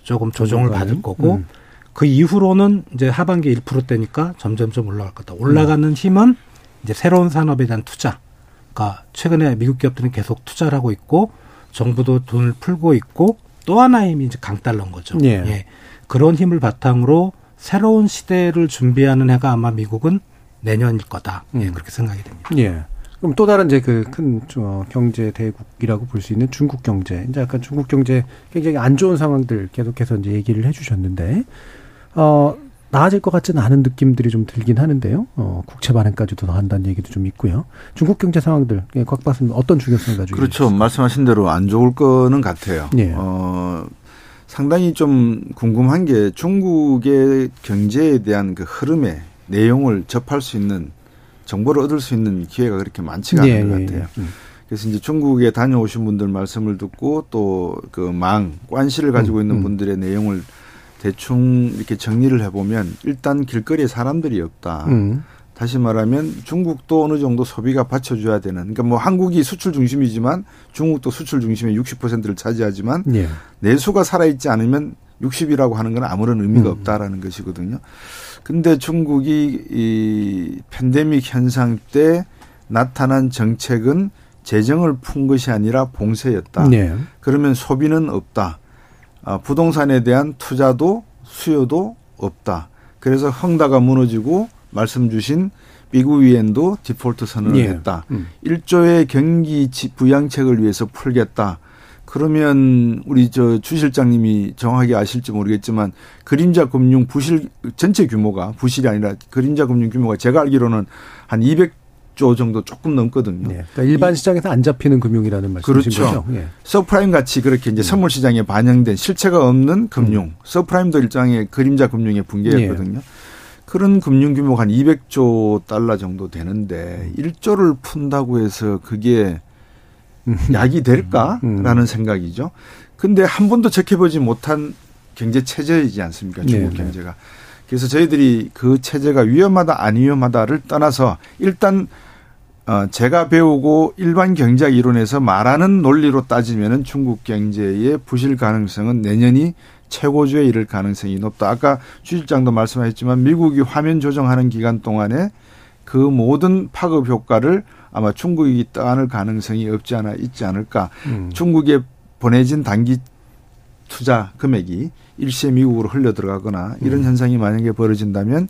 조금 조정을 받을 거고 음. 그 이후로는 이제 하반기 1%대니까 점점점 올라갈 거다. 올라가는 음. 힘은 이제 새로운 산업에 대한 투자. 그러니까 최근에 미국 기업들은 계속 투자를 하고 있고 정부도 돈을 풀고 있고 또 하나의 힘이 이제 강달러인 거죠. 예. 예. 그런 힘을 바탕으로 새로운 시대를 준비하는 해가 아마 미국은 내년일 거다. 예, 음. 예, 그렇게 생각이 됩니다. 예. 그럼 또 다른 이제 그큰 어, 경제 대국이라고 볼 수 있는 중국 경제. 이제 약간 중국 경제 굉장히 안 좋은 상황들 계속해서 이제 얘기를 해 주셨는데, 어, 나아질 것 같지는 않은 느낌들이 좀 들긴 하는데요. 어, 국채 발행까지도 한다는 얘기도 좀 있고요. 중국 경제 상황들, 예, 곽 박사님 어떤 중요성을 가지고 그렇죠. 있습니까? 말씀하신 대로 안 좋을 거는 같아요. 예. 어, 상당히 좀 궁금한 게 중국의 경제에 대한 그 흐름의 내용을 접할 수 있는 정보를 얻을 수 있는 기회가 그렇게 많지가 않은 예, 것 예, 같아요. 예, 음. 그래서 이제 중국에 다녀오신 분들 말씀을 듣고 또 그 망, 관시를 가지고 음, 있는 음. 분들의 내용을 대충 이렇게 정리를 해보면 일단 길거리에 사람들이 없다. 음. 다시 말하면 중국도 어느 정도 소비가 받쳐줘야 되는. 그러니까 뭐 한국이 수출 중심이지만 중국도 수출 중심의 60%를 차지하지만 예. 내수가 살아있지 않으면 60이라고 하는 건 아무런 의미가 음. 없다라는 것이거든요. 근데 중국이 이 팬데믹 현상 때 나타난 정책은 재정을 푼 것이 아니라 봉쇄였다. 네. 그러면 소비는 없다. 아, 부동산에 대한 투자도 수요도 없다. 그래서 헝다가 무너지고 말씀 주신 미국 위엔도 디폴트 선언을 예. 했다. 음. 1조의 경기 부양책을 위해서 풀겠다. 그러면 우리 저 주 실장님이 정확하게 아실지 모르겠지만 그림자 금융 부실 전체 규모가 부실이 아니라 그림자 금융 규모가 제가 알기로는 한 200조 정도 조금 넘거든요. 네. 그러니까 일반 시장에서 안 잡히는 금융이라는 말씀이신 그렇죠. 거죠. 예. 서프라임 같이 그렇게 이제 음. 선물 시장에 반영된 실체가 없는 금융, 음. subprime도 일종의 그림자 금융의 붕괴였거든요. 예. 그런 금융 규모가 한 200조 달러 정도 되는데 1조를 음. 푼다고 해서 그게 약이 될까라는 음. 생각이죠. 근데 한 번도 적혀보지 못한 경제 체제이지 않습니까? 중국 네, 네. 경제가. 그래서 저희들이 그 체제가 위험하다 안 위험하다를 떠나서 일단 어 제가 배우고 일반 경제학 이론에서 말하는 논리로 따지면은 중국 경제의 부실 가능성은 내년이 최고조에 이를 가능성이 높다. 아까 주 실장도 말씀하셨지만 미국이 화면 조정하는 기간 동안에 그 모든 파급 효과를 아마 중국이 떠안을 가능성이 없지 않아 있지 않을까. 음. 중국에 보내진 단기 투자 금액이 일시에 미국으로 흘러 들어가거나 이런 음. 현상이 만약에 벌어진다면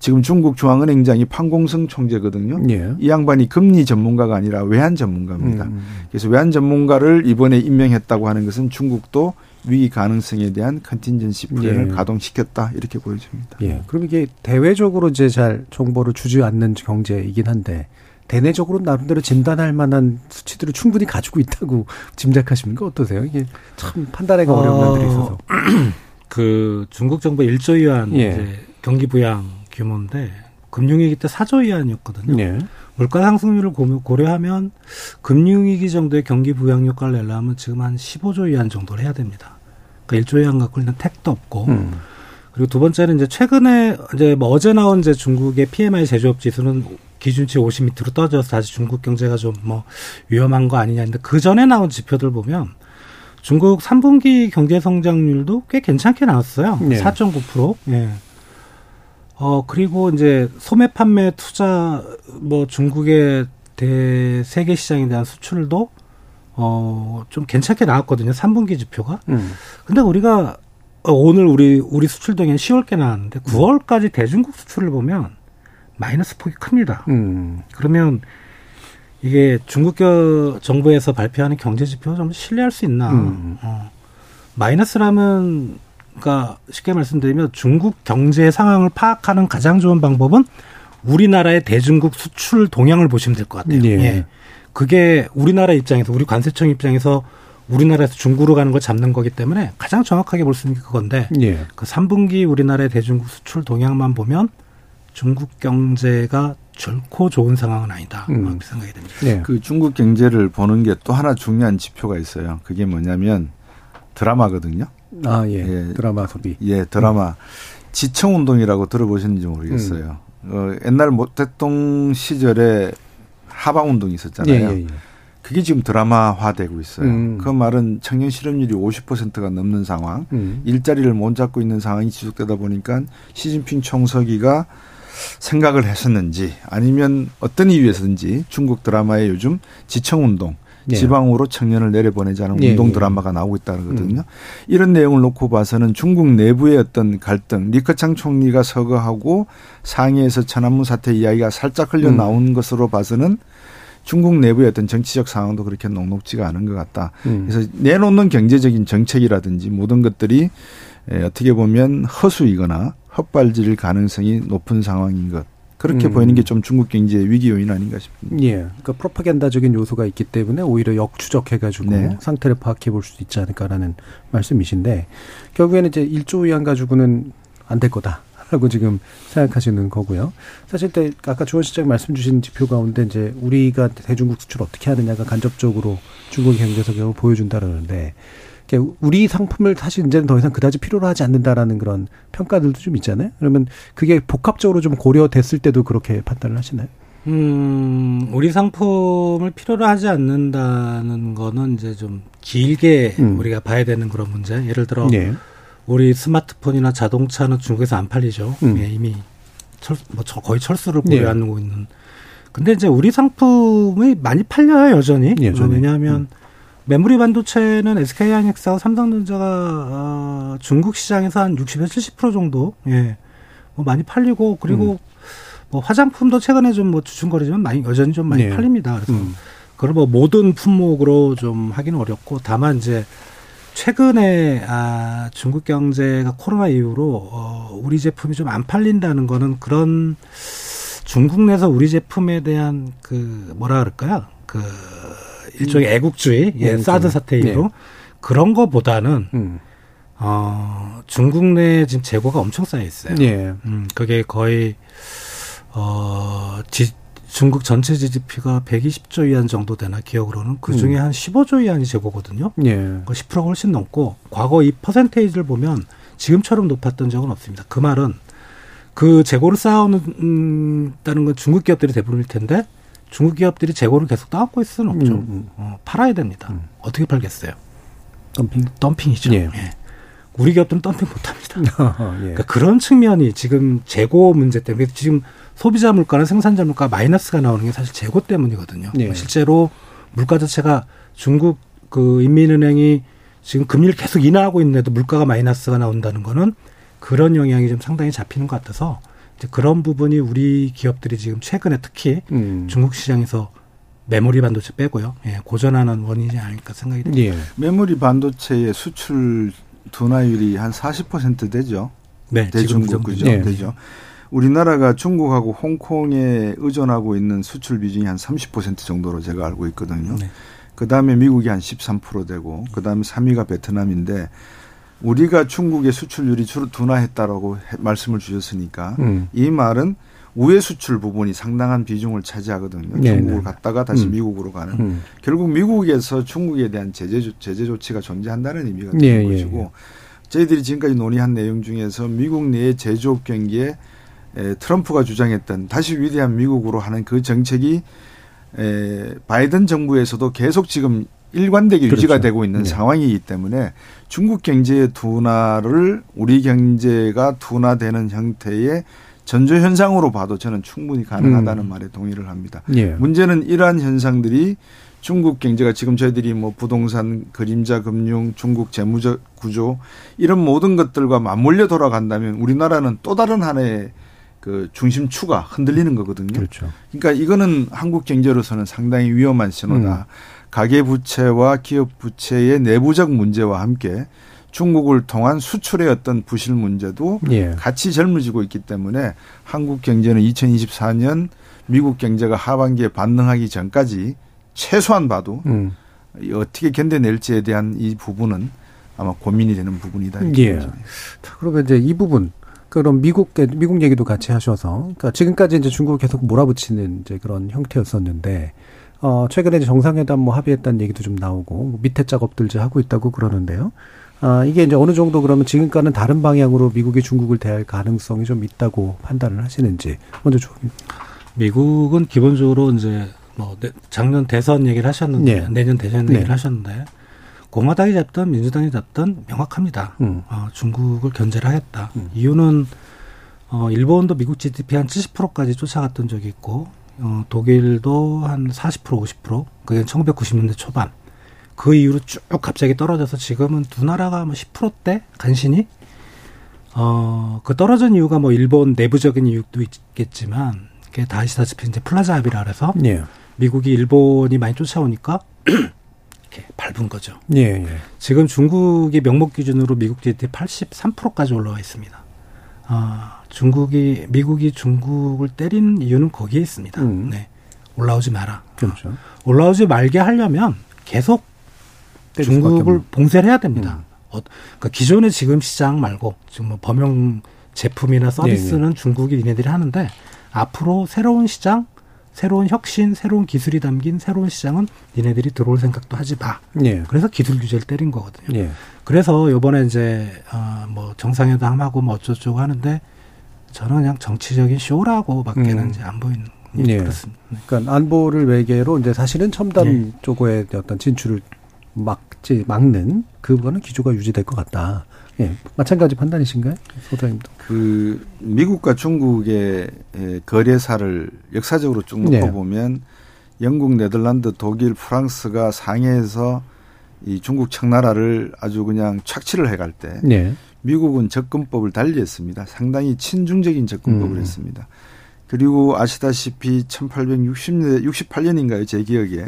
지금 중국 중앙은행장이 판공성 총재거든요. 예. 이 양반이 금리 전문가가 아니라 외환 전문가입니다. 음. 그래서 외환 전문가를 이번에 임명했다고 하는 것은 중국도 위기 가능성에 대한 컨틴전시 플랜을 예. 가동시켰다 이렇게 보여집니다. 예. 그럼 이게 대외적으로 이제 잘 정보를 주지 않는 경제이긴 한데 대내적으로 나름대로 진단할 만한 수치들을 충분히 가지고 있다고 짐작하십니까? 어떠세요? 이게 참 판단하기가 어려운 어, 면들이 있어서. 그 중국 정부 1조 위안 예. 이제 경기 부양 규모인데 금융위기 때 4조 위안이었거든요. 예. 물가 상승률을 고려하면 금융위기 정도의 경기 부양 효과를 내려면 지금 한 15조 위안 정도를 해야 됩니다. 그러니까 그러니까 일조량 갖고 있는 택도 없고. 음. 그리고 두 번째는 이제 최근에 이제 뭐 어제 나온 이제 중국의 PMI 제조업 지수는 기준치 50 밑으로 떨어져서 다시 중국 경제가 좀 뭐 위험한 거 아니냐 근데 그 전에 나온 지표들 보면 중국 3분기 경제 성장률도 꽤 괜찮게 나왔어요. 네. 4.9%. 예. 어, 그리고 이제 소매 판매 투자 뭐 중국의 대 세계 시장에 대한 수출도 어, 좀 괜찮게 나왔거든요. 3분기 지표가. 음. 근데 우리가 어, 오늘 우리 우리 수출 동향 10월께 나왔는데 9월까지 대중국 수출을 보면 마이너스 폭이 큽니다. 음. 그러면 이게 중국 정부에서 발표하는 경제 지표 좀 신뢰할 수 있나? 음. 어. 마이너스라면 그러니까 쉽게 말씀드리면 중국 경제 상황을 파악하는 가장 좋은 방법은 우리나라의 대중국 수출 동향을 보시면 될 것 같아요. 예. 예. 그게 우리나라 입장에서 우리 관세청 입장에서 우리나라에서 중국으로 가는 걸 잡는 거기 때문에 가장 정확하게 볼 수 있는 게 그건데 예. 그 3분기 우리나라의 대중국 수출 동향만 보면 중국 경제가 결코 좋은 상황은 아니다. 음. 생각이 됩니다. 예. 그 중국 경제를 보는 게 또 하나 중요한 지표가 있어요. 그게 뭐냐면 드라마거든요. 아, 예. 예. 드라마 소비. 예, 드라마. 음. 지청 운동이라고 들어보셨는지 모르겠어요. 음. 어, 옛날 모택동 시절에 하방 운동이 있었잖아요. 예, 예, 예. 그게 지금 드라마화되고 있어요. 음. 그 말은 청년 실업률이 50%가 넘는 상황, 음. 일자리를 못 잡고 있는 상황이 지속되다 보니까 시진핑 총서기가 생각을 했었는지 아니면 어떤 이유에서든지 중국 드라마에 요즘 지청 운동, 예. 지방으로 청년을 내려보내자는 예, 운동 예. 드라마가 나오고 있다는 거거든요. 음. 이런 내용을 놓고 봐서는 중국 내부의 어떤 갈등, 리커창 총리가 서거하고 상해에서 천안문 사태 이야기가 살짝 흘려 나온 음. 것으로 봐서는 중국 내부의 어떤 정치적 상황도 그렇게 녹록지가 않은 것 같다. 음. 그래서 내놓는 경제적인 정책이라든지 모든 것들이 어떻게 보면 허수이거나 헛발질 가능성이 높은 상황인 것. 그렇게 음. 보이는 게 좀 중국 경제의 위기 요인 아닌가 싶습니다. 예. 그러니까 프로파간다적인 요소가 있기 때문에 오히려 역추적해가지고 네. 상태를 파악해 볼수 있지 않을까라는 말씀이신데 결국에는 이제 1조 위안 가지고는 안 될 거다. 라고 지금 생각하시는 거고요. 사실 때 아까 조원 시장 말씀 주신 지표 가운데 이제 우리가 대중국 수출 어떻게 하느냐가 간접적으로 중국 경제 성격을 보여준다 그러는데 우리 상품을 사실 이제는 더 이상 그다지 필요로 하지 않는다라는 그런 평가들도 좀 있잖아요. 그러면 그게 복합적으로 좀 고려됐을 때도 그렇게 판단을 하시나요? 음, 우리 상품을 필요로 하지 않는다는 거는 이제 좀 길게 음. 우리가 봐야 되는 그런 문제. 예를 들어 네. 우리 스마트폰이나 자동차는 중국에서 안 팔리죠. 음. 예, 이미 철, 뭐 거의 철수를 고려하고 네. 있는. 근데 이제 우리 상품이 많이 팔려요 여전히. 여전히. 왜냐하면 음. 메모리 반도체는 SK하이닉스하고 삼성전자가 어, 중국 시장에서 한 60에서 70% 정도 예. 뭐 많이 팔리고 그리고 음. 뭐 화장품도 최근에 좀 뭐 주춤거리지만 많이 여전히 좀 많이 네. 팔립니다. 그래서 음. 그걸 뭐 모든 품목으로 좀 하기는 어렵고 다만 이제 최근에 아 중국 경제가 코로나 이후로 어 우리 제품이 좀 안 팔린다는 거는 그런 중국 내에서 우리 제품에 대한 그 뭐라 그럴까요? 그 일종의 음. 애국주의, 예, 음, 사드 사태 이후로 네. 그런 거보다는 음. 어, 중국 내에 지금 재고가 엄청 쌓여 있어요. 예. 음, 그게 거의 어, 지, 중국 전체 GDP가 120조 위안 정도 되나 기억으로는 그 중에 음. 한 15조 위안이 재고거든요. 예. 그 10%가 훨씬 넘고 과거 이 퍼센테이지를 보면 지금처럼 높았던 적은 없습니다. 그 말은 그 재고를 쌓아오는다는 건 중국 기업들이 대부분일 텐데 중국 기업들이 재고를 계속 따갖고 있을 수는 없죠. 음, 음. 어, 팔아야 됩니다. 음. 어떻게 팔겠어요? 덤핑? 덤핑이죠. 예. 예. 우리 기업들은 덤핑 못합니다. 어, 예. 그러니까 그런 측면이 지금 재고 문제 때문에 지금 소비자 물가나 생산자 물가 마이너스가 나오는 게 사실 재고 때문이거든요. 예. 실제로 물가 자체가 중국 그 인민은행이 지금 금리를 계속 인하하고 있는데도 물가가 마이너스가 나온다는 거는 그런 영향이 좀 상당히 잡히는 것 같아서 그런 부분이 우리 기업들이 지금 최근에 특히 음. 중국 시장에서 메모리 반도체 빼고요. 예, 고전하는 원인이 아닐까 생각이 듭니다. 예. 메모리 반도체의 수출 둔화율이 한 40% 되죠. 네, 대중국 그죠? 네. 되죠. 우리나라가 중국하고 홍콩에 의존하고 있는 수출 비중이 한 30% 정도로 제가 알고 있거든요. 네. 그다음에 미국이 한 13% 되고 그다음에 3위가 베트남인데 우리가 중국의 수출률이 주로 둔화했다라고 말씀을 주셨으니까 음. 이 말은 우회 수출 부분이 상당한 비중을 차지하거든요. 네 중국을 네. 갔다가 다시 음. 미국으로 가는. 음. 결국 미국에서 중국에 대한 제재 제재 조치가 존재한다는 의미가 되는 예, 것이고 예. 저희들이 지금까지 논의한 내용 중에서 미국 내의 제조업 경기에 에, 트럼프가 주장했던 다시 위대한 미국으로 하는 그 정책이 에, 바이든 정부에서도 계속 지금 일관되게 그렇죠. 유지가 되고 있는 네. 상황이기 때문에 중국 경제의 둔화를 우리 경제가 둔화되는 형태의 전조 현상으로 봐도 저는 충분히 가능하다는 음. 말에 동의를 합니다. 예. 문제는 이러한 현상들이 중국 경제가 지금 저희들이 뭐 부동산, 그림자 금융, 중국 재무적 구조 이런 모든 것들과 맞물려 돌아간다면 우리나라는 또 다른 하나의 그 중심추가 흔들리는 거거든요. 그렇죠. 그러니까 이거는 한국 경제로서는 상당히 위험한 신호다. 음. 가계 부채와 기업 부채의 내부적 문제와 함께 중국을 통한 수출의 어떤 부실 문제도 예. 같이 젊어지고 있기 때문에 한국 경제는 2024년 미국 경제가 하반기에 반등하기 전까지 최소한 봐도 음. 어떻게 견뎌낼지에 대한 이 부분은 아마 고민이 되는 부분이다. 예. 그러면 이제 이 부분 그럼 미국 미국 얘기도 같이 하셔서 그러니까 지금까지 이제 중국을 계속 몰아붙이는 이제 그런 형태였었는데 어, 최근에 이제 정상회담 뭐 합의했다는 얘기도 좀 나오고, 뭐 밑에 작업들 이제 하고 있다고 그러는데요. 아, 이게 이제 어느 정도 그러면 지금과는 다른 방향으로 미국이 중국을 대할 가능성이 좀 있다고 판단을 하시는지 먼저 좀. 미국은 기본적으로 이제 뭐 작년 대선 얘기를 하셨는데 네. 내년 대선 얘기를 네. 하셨는데 공화당이 잡든 민주당이 잡든 명확합니다. 음. 어, 중국을 견제를 하겠다. 음. 이유는 어, 일본도 미국 GDP 한 70%까지 쫓아갔던 적이 있고 어, 독일도 한 40% 50% 그게 1990년대 초반 그 이후로 쭉 갑자기 떨어져서 지금은 두 나라가 뭐 10%대 간신히 어, 그 떨어진 이유가 뭐 일본 내부적인 이유도 있겠지만 그게 다 아시다시피 이제 플라자 합의라 그래서 예. 미국이 일본이 많이 쫓아오니까 이렇게 밟은 거죠. 예, 예. 지금 중국이 명목 기준으로 미국 GDP 83%까지 올라와 있습니다. 아, 중국이 미국이 중국을 때리는 이유는 거기에 있습니다. 음. 네. 올라오지 마라. 그렇죠. 어. 올라오지 말게 하려면 계속 중국을 봉쇄를 해야 됩니다. 음. 어, 그러니까 기존의 지금 시장 말고 지금 뭐 범용 제품이나 서비스는 네네. 네. 중국이 니네들이 하는데 앞으로 새로운 시장, 새로운 혁신, 새로운 기술이 담긴 새로운 시장은 니네들이 들어올 생각도 하지 마. 네. 그래서 기술 규제를 때린 거거든요. 네. 그래서 요번에 이제 어뭐 정상회담하고 뭐 어쩌고저쩌고 하는데 저는 그냥 정치적인 쇼라고밖에는 음. 이제 안 보이는 예. 그렇습니다. 네. 그러니까 안보를 외계로 이제 사실은 첨단 네. 쪽의 어떤 진출을 막지 막는 그거는 기조가 유지될 것 같다. 예, 마찬가지 판단이신가요, 소장님도? 그 미국과 중국의 거래사를 역사적으로 쭉 놓고 네. 보면 영국, 네덜란드, 독일, 프랑스가 상해에서 이 중국 청나라를 아주 그냥 착취를 해갈 때 네. 미국은 접근법을 달리했습니다. 상당히 친중적인 접근법을 음. 했습니다. 그리고 아시다시피 1860년대 68년인가요? 제 기억에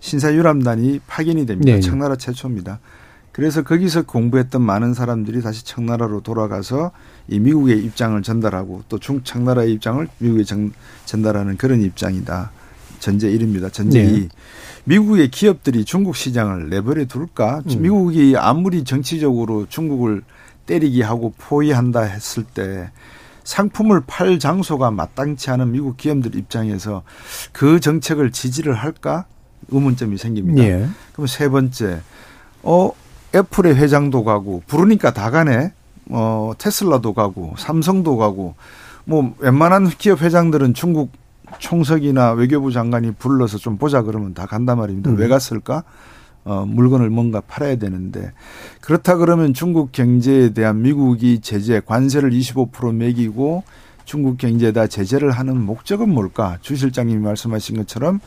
신사유람단이 파견이 됩니다. 네. 청나라 최초입니다. 그래서 거기서 공부했던 많은 사람들이 다시 청나라로 돌아가서 이 미국의 입장을 전달하고 또 중 청나라의 입장을 미국에 전, 전달하는 그런 입장이다. 전제 1입니다. 전제 네. 2. 미국의 기업들이 중국 시장을 내버려 둘까? 음. 미국이 아무리 정치적으로 중국을 때리기 하고 포위한다 했을 때 상품을 팔 장소가 마땅치 않은 미국 기업들 입장에서 그 정책을 지지를 할까 의문점이 생깁니다. 예. 그럼 세 번째, 어 애플의 회장도 가고 부르니까 다 가네. 어 테슬라도 가고 삼성도 가고 뭐 웬만한 기업 회장들은 중국 총석이나 외교부 장관이 불러서 좀 보자 그러면 다 간단 말입니다. 음. 왜 갔을까? 어, 물건을 뭔가 팔아야 되는데 그렇다 그러면 중국 경제에 대한 미국이 제재 관세를 25% 매기고 중국 경제에다 제재를 하는 목적은 뭘까? 주 실장님이 말씀하신 것처럼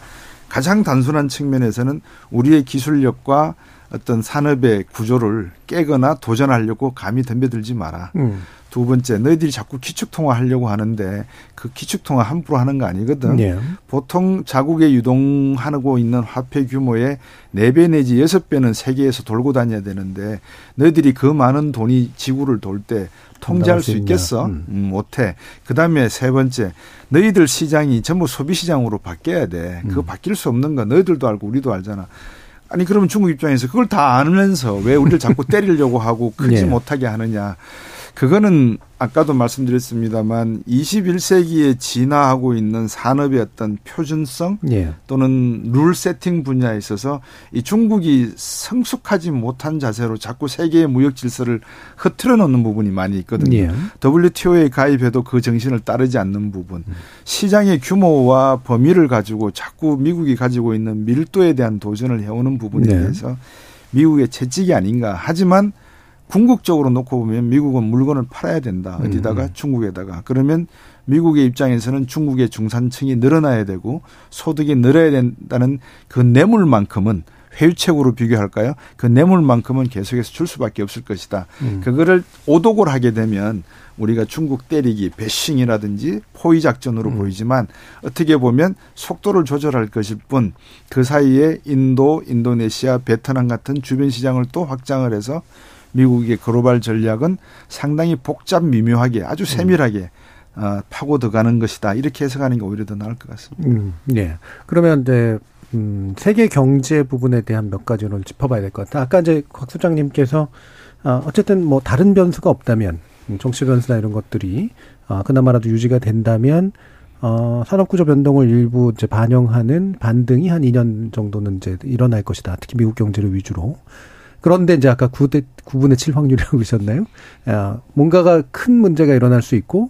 가장 단순한 측면에서는 우리의 기술력과 어떤 산업의 구조를 깨거나 도전하려고 감히 덤벼들지 마라. 음. 두 번째, 너희들이 자꾸 기축 통화 하려고 하는데 그 기축 통화 함부로 하는 거 아니거든. 네. 보통 자국에 유동하고 있는 화폐 규모의 네 배 내지 여섯 배는 세계에서 돌고 다녀야 되는데 너희들이 그 많은 돈이 지구를 돌 때 통제할 수, 수 있겠어? 음. 음, 못해. 그 다음에 세 번째, 너희들 시장이 전부 소비 시장으로 바뀌어야 돼. 그거 음. 바뀔 수 없는 거 너희들도 알고 우리도 알잖아. 아니 그러면 중국 입장에서 그걸 다 알면서 왜 우리를 자꾸 때리려고 하고 크지 네. 못하게 하느냐. 그거는 아까도 말씀드렸습니다만 21세기에 진화하고 있는 산업의 어떤 표준성 예. 또는 룰 세팅 분야에 있어서 이 중국이 성숙하지 못한 자세로 자꾸 세계의 무역 질서를 흐트러 놓는 부분이 많이 있거든요. 예. WTO에 가입해도 그 정신을 따르지 않는 부분. 시장의 규모와 범위를 가지고 자꾸 미국이 가지고 있는 밀도에 대한 도전을 해오는 부분에 네. 대해서 미국의 채찍이 아닌가. 하지만 궁극적으로 놓고 보면 미국은 물건을 팔아야 된다. 어디다가 음. 중국에다가. 그러면 미국의 입장에서는 중국의 중산층이 늘어나야 되고 소득이 늘어야 된다는 그 뇌물만큼은 회유책으로 비교할까요? 그 뇌물만큼은 계속해서 줄 수밖에 없을 것이다. 음. 그거를 오독을 하게 되면 우리가 중국 때리기, 배싱이라든지 포위 작전으로 음. 보이지만 어떻게 보면 속도를 조절할 것일 뿐 그 사이에 인도, 인도네시아, 베트남 같은 주변 시장을 또 확장을 해서 미국의 글로벌 전략은 상당히 복잡 미묘하게 아주 음. 세밀하게 어, 파고 들어가는 것이다. 이렇게 해석하는 게 오히려 더 나을 것 같습니다. 음, 네. 그러면 이제 음, 세계 경제 부분에 대한 몇 가지를 짚어봐야 될 것 같아요. 아까 이제 곽 소장님께서 어, 어쨌든 뭐 다른 변수가 없다면 음, 정치 변수나 이런 것들이 어, 그나마라도 유지가 된다면 어, 산업구조 변동을 일부 이제 반영하는 반등이 한 2년 정도는 이제 일어날 것이다. 특히 미국 경제를 위주로. 그런데 이제 아까 9대 9분의 7 확률이라고 그러셨나요? 아, 뭔가가 큰 문제가 일어날 수 있고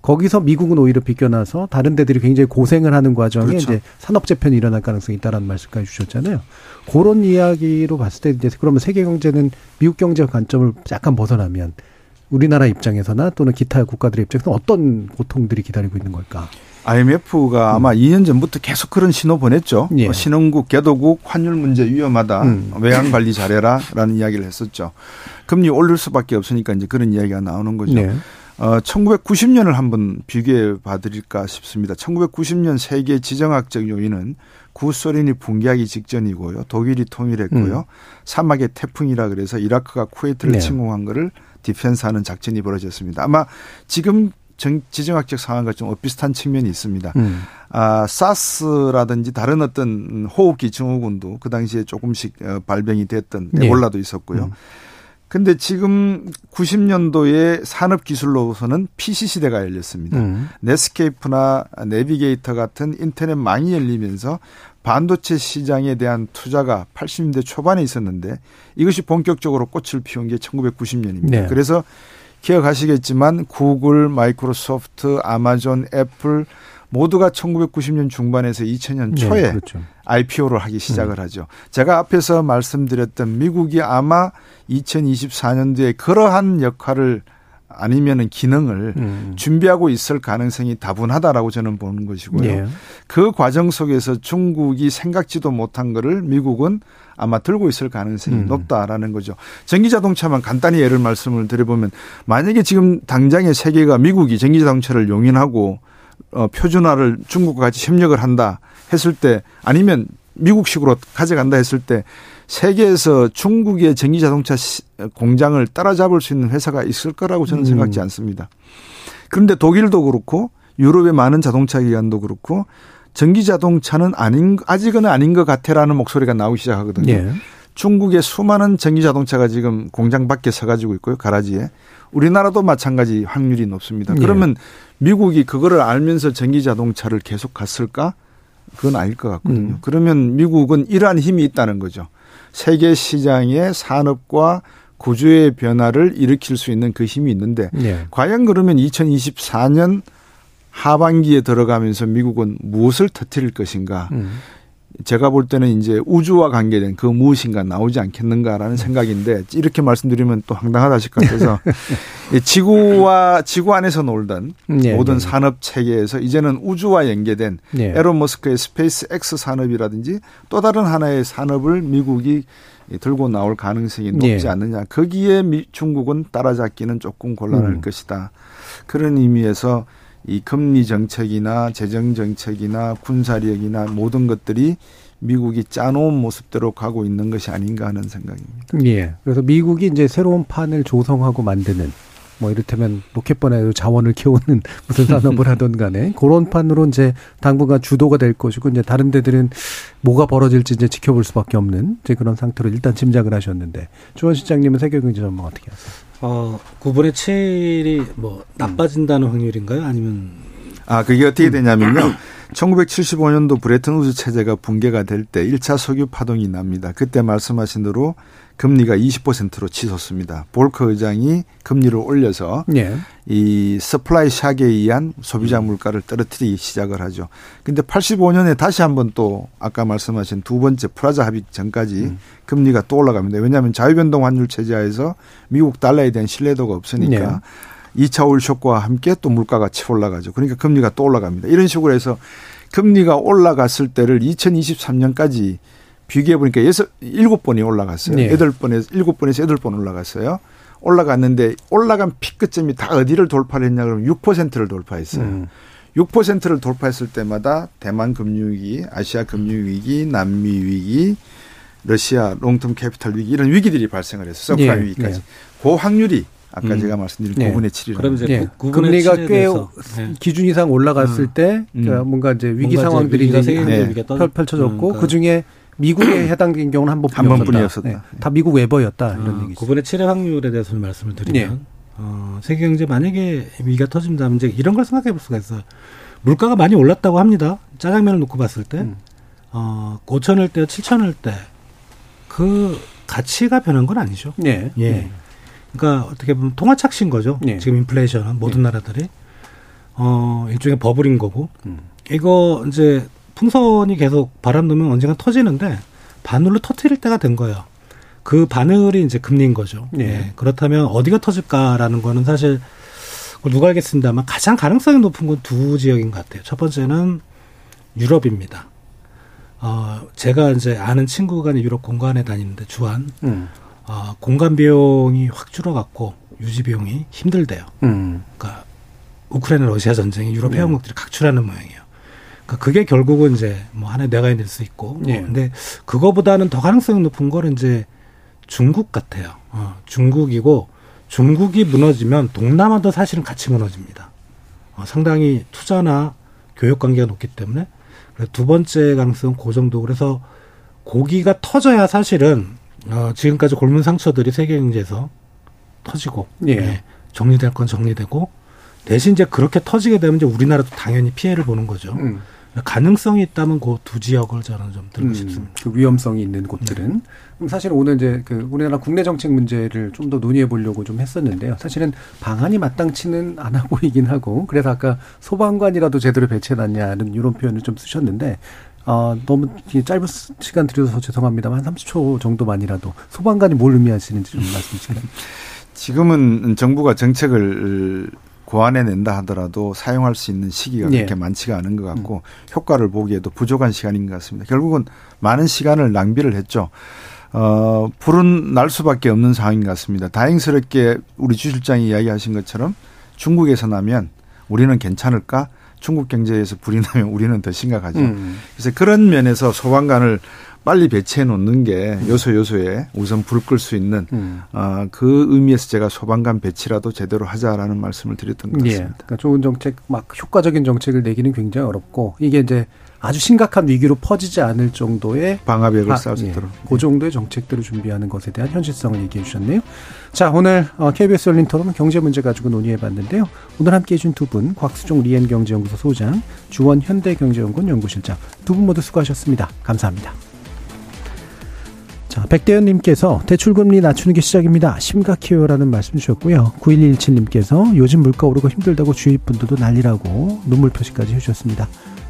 거기서 미국은 오히려 비껴나서 다른 데들이 굉장히 고생을 하는 과정에 그렇죠. 이제 산업 재편이 일어날 가능성이 있다라는 말씀까지 주셨잖아요. 그런 이야기로 봤을 때 이제 그러면 세계 경제는 미국 경제 관점을 약간 벗어나면 우리나라 입장에서나 또는 기타 국가들의 입장에서 어떤 고통들이 기다리고 있는 걸까? IMF가 음. 아마 2년 전부터 계속 그런 신호 보냈죠. 예. 뭐 신흥국, 개도국 환율 문제 위험하다. 음. 외환 관리 잘해라라는 이야기를 했었죠. 금리 올릴 수밖에 없으니까 이제 그런 이야기가 나오는 거죠. 네. 어, 1990년을 한번 비교해 봐드릴까 싶습니다. 1990년 세계 지정학적 요인은 구소련이 붕괴하기 직전이고요. 독일이 통일했고요. 음. 사막의 태풍이라 그래서 이라크가 쿠웨이트를 네. 침공한 거를 디펜스하는 작전이 벌어졌습니다. 아마 지금 정, 지정학적 상황과 좀 비슷한 측면이 있습니다. 음. 아, 사스라든지 다른 어떤 호흡기 증후군도 그 당시에 조금씩 어, 발병이 됐던 네. 에볼라도 있었고요. 음. 근데 지금 90년도에 산업 기술로서는 PC 시대가 열렸습니다. 음. 네스케이프나 내비게이터 같은 인터넷 망이 열리면서 반도체 시장에 대한 투자가 80년대 초반에 있었는데 이것이 본격적으로 꽃을 피운 게 1990년입니다. 네. 그래서 기억하시겠지만 구글, 마이크로소프트, 아마존, 애플 모두가 1990년 중반에서 2000년 초에 네, 그렇죠. IPO를 하기 시작을 네. 하죠. 제가 앞에서 말씀드렸던 미국이 아마 2024년도에 그러한 역할을 아니면은 기능을 음. 준비하고 있을 가능성이 다분하다라고 저는 보는 것이고요. 예. 그 과정 속에서 중국이 생각지도 못한 거를 미국은 아마 들고 있을 가능성이 음. 높다라는 거죠. 전기 자동차만 간단히 예를 말씀을 드려보면 만약에 지금 당장의 세계가 미국이 전기 자동차를 용인하고 어, 표준화를 중국과 같이 협력을 한다 했을 때 아니면 미국식으로 가져간다 했을 때 세계에서 중국의 전기 자동차 공장을 따라잡을 수 있는 회사가 있을 거라고 저는 음. 생각지 않습니다. 그런데 독일도 그렇고 유럽의 많은 자동차 기관도 그렇고 전기 자동차는 아닌 아직은 아닌 것 같아라는 목소리가 나오기 시작하거든요. 예. 중국의 수많은 전기 자동차가 지금 공장 밖에 서가지고 있고요 가라지에 우리나라도 마찬가지 확률이 높습니다. 예. 그러면 미국이 그거를 알면서 전기 자동차를 계속 갔을까? 그건 아닐 것 같거든요. 음. 그러면 미국은 이러한 힘이 있다는 거죠. 세계 시장의 산업과 구조의 변화를 일으킬 수 있는 그 힘이 있는데 네. 과연 그러면 2024년 하반기에 들어가면서 미국은 무엇을 터뜨릴 것인가? 음. 제가 볼 때는 이제 우주와 관계된 그 무엇인가 나오지 않겠는가라는 생각인데 이렇게 말씀드리면 또 황당하다 싶을 것 같아서 지구와 지구 안에서 놀던 네, 모든 네. 산업 체계에서 이제는 우주와 연계된 네. 일론 머스크의 SpaceX 산업이라든지 또 다른 하나의 산업을 미국이 들고 나올 가능성이 높지 네. 않느냐. 거기에 미, 중국은 따라잡기는 조금 곤란할 음. 것이다. 그런 의미에서 이 금리 정책이나 재정 정책이나 군사력이나 모든 것들이 미국이 짜놓은 모습대로 가고 있는 것이 아닌가 하는 생각입니다. 예. 그래서 미국이 이제 새로운 판을 조성하고 만드는 뭐 이를테면 로켓번에 자원을 키우는 무슨 산업을 하던 간에 그런 판으로 이제 당분간 주도가 될 것이고 이제 다른 데들은 뭐가 벌어질지 이제 지켜볼 수밖에 없는 이제 그런 상태로 일단 짐작을 하셨는데 조원 실장님은 세계 경제 전망 어떻게 하세요? 어, 9분의 7이 뭐 나빠진다는 확률인가요? 아니면 아, 그게 어떻게 되냐면요. 1975년도 브레튼 우즈 체제가 붕괴가 될 때 1차 석유 파동이 납니다. 그때 말씀하신 대로 금리가 20%로 치솟습니다. 볼커 의장이 금리를 올려서 예. 이 supply shock에 의한 소비자 물가를 떨어뜨리기 시작을 하죠. 근데 85년에 다시 한번 또 아까 말씀하신 두 번째 플라자 합의 전까지 음. 금리가 또 올라갑니다. 왜냐하면 자유변동 환율 체제하에서 미국 달러에 대한 신뢰도가 없으니까 예. 2차 오일 쇼크와 함께 또 물가가 치 올라가죠. 그러니까 금리가 또 올라갑니다. 이런 식으로 해서 금리가 올라갔을 때를 2023년까지 비교해 보니까 여섯 일곱 번이 올라갔어요. 네. 여덟 번에서 일곱 번에서 여덟 번 올라갔어요. 올라갔는데 올라간 피크점이 다 어디를 돌파를 했냐 그러면 6%를 돌파했어요. 음. 6%를 돌파했을 때마다 대만 금융위기, 아시아 금융위기, 남미 위기, 러시아 Long-Term Capital 위기 이런 위기들이 발생을 했어요. 서프라임 네. 위기까지. 네. 그 확률이 아까 음. 제가 말씀드린 네. 9분의 7이라는. 그럼 이제 네. 금리가 꽤 네. 기준 이상 올라갔을 음. 때 그러니까 뭔가 이제 위기 뭔가 상황들이 이제 네. 펼쳐졌고 음, 그 중에 미국에 해당된 경우는 한 번, 한 번뿐이었었다. 네. 다 미국 외버였다 이런 아, 얘기죠. 9분의 7의 확률에 대해서 말씀을 드리면 네. 어, 세계 경제 만약에 위기가 터진다면 이제 이런 걸 생각해 볼 수가 있어요. 물가가 많이 올랐다고 합니다. 짜장면을 놓고 봤을 때 음. 어, 5천을 때, 7천을 때그 가치가 변한 건 아니죠. 네. 예. 네. 그러니까 어떻게 보면 통화착신 거죠. 네. 지금 인플레이션은 모든 네. 나라들이 어 일종의 버블인 거고 음. 이거 이제 풍선이 계속 바람 넣으면 언젠가 터지는데 바늘로 터트릴 때가 된 거예요. 그 바늘이 이제 금리인 거죠. 네. 네. 그렇다면 어디가 터질까라는 거는 사실 누가 알겠습니다만 가장 가능성이 높은 건 두 지역인 것 같아요. 첫 번째는 유럽입니다. 어, 제가 이제 아는 친구가 유럽 공간에 다니는데 주한 음. 어, 공간 비용이 확 줄어갔고 유지 비용이 힘들대요. 음. 그러니까 우크라이나 러시아 전쟁이 유럽 네. 해양국들이 각출하는 모양이에요. 그러니까 그게 결국은 이제 뭐 하나의 내가 될수 있고. 네. 근데 그거보다는 더 가능성이 높은 거는 이제 중국 같아요. 어, 중국이고 중국이 무너지면 동남아도 사실은 같이 무너집니다. 어, 상당히 투자나 교역 관계가 높기 때문에 두 번째 가능성은 그 정도. 그래서 고기가 터져야 사실은 어, 지금까지 골문 상처들이 세계 경제에서 터지고 예. 네, 정리될 건 정리되고 대신 이제 그렇게 터지게 되면 이제 우리나라도 당연히 피해를 보는 거죠. 음. 가능성이 있다면 그 두 지역을 저는 좀 들고 음, 싶습니다. 그 위험성이 있는 곳들은. 네. 그럼 사실 오늘 이제 그 우리나라 국내 정책 문제를 좀 더 논의해 보려고 좀 했었는데요. 사실은 방안이 마땅치는 않아 보이긴 하고 그래서 아까 소방관이라도 제대로 배치해놨냐는 이런 표현을 좀 쓰셨는데 어, 너무 짧은 시간 드려서 죄송합니다만 한 30초 정도만이라도 소방관이 뭘 의미하시는지 좀 말씀 주시면. 지금은 정부가 정책을 고안해 낸다 하더라도 사용할 수 있는 시기가 네. 그렇게 많지가 않은 것 같고 음. 효과를 보기에도 부족한 시간인 것 같습니다. 결국은 많은 시간을 낭비를 했죠. 어, 불은 날 수밖에 없는 상황인 것 같습니다. 다행스럽게 우리 주실장이 이야기하신 것처럼 중국에서 나면 우리는 괜찮을까? 중국 경제에서 불이 나면 우리는 더 심각하죠. 음. 그래서 그런 면에서 소방관을 빨리 배치해 놓는 게 요소 요소에 우선 불 끌 수 있는 음. 어, 그 의미에서 제가 소방관 배치라도 제대로 하자라는 말씀을 드렸던 것 예. 같습니다. 예. 그러니까 좋은 정책, 막 효과적인 정책을 내기는 굉장히 어렵고 이게 이제 아주 심각한 위기로 퍼지지 않을 정도의 방화벽을 아, 쌓을 수 예. 있도록 그 정도의 정책들을 준비하는 것에 대한 현실성을 얘기해 주셨네요. 자 오늘 KBS 어, 열린 토론 경제 문제 가지고 논의해 봤는데요. 오늘 함께해 준 두 분 곽수종 리엔 경제연구소 소장 주원 현대경제연구원 연구실장 두 분 모두 수고하셨습니다. 감사합니다. 자, 백대현님께서 대출금리 낮추는 게 시작입니다. 심각해요라는 말씀 주셨고요. 9117님께서 요즘 물가 오르고 힘들다고 주위 분들도 난리라고 눈물 표시까지 해주셨습니다.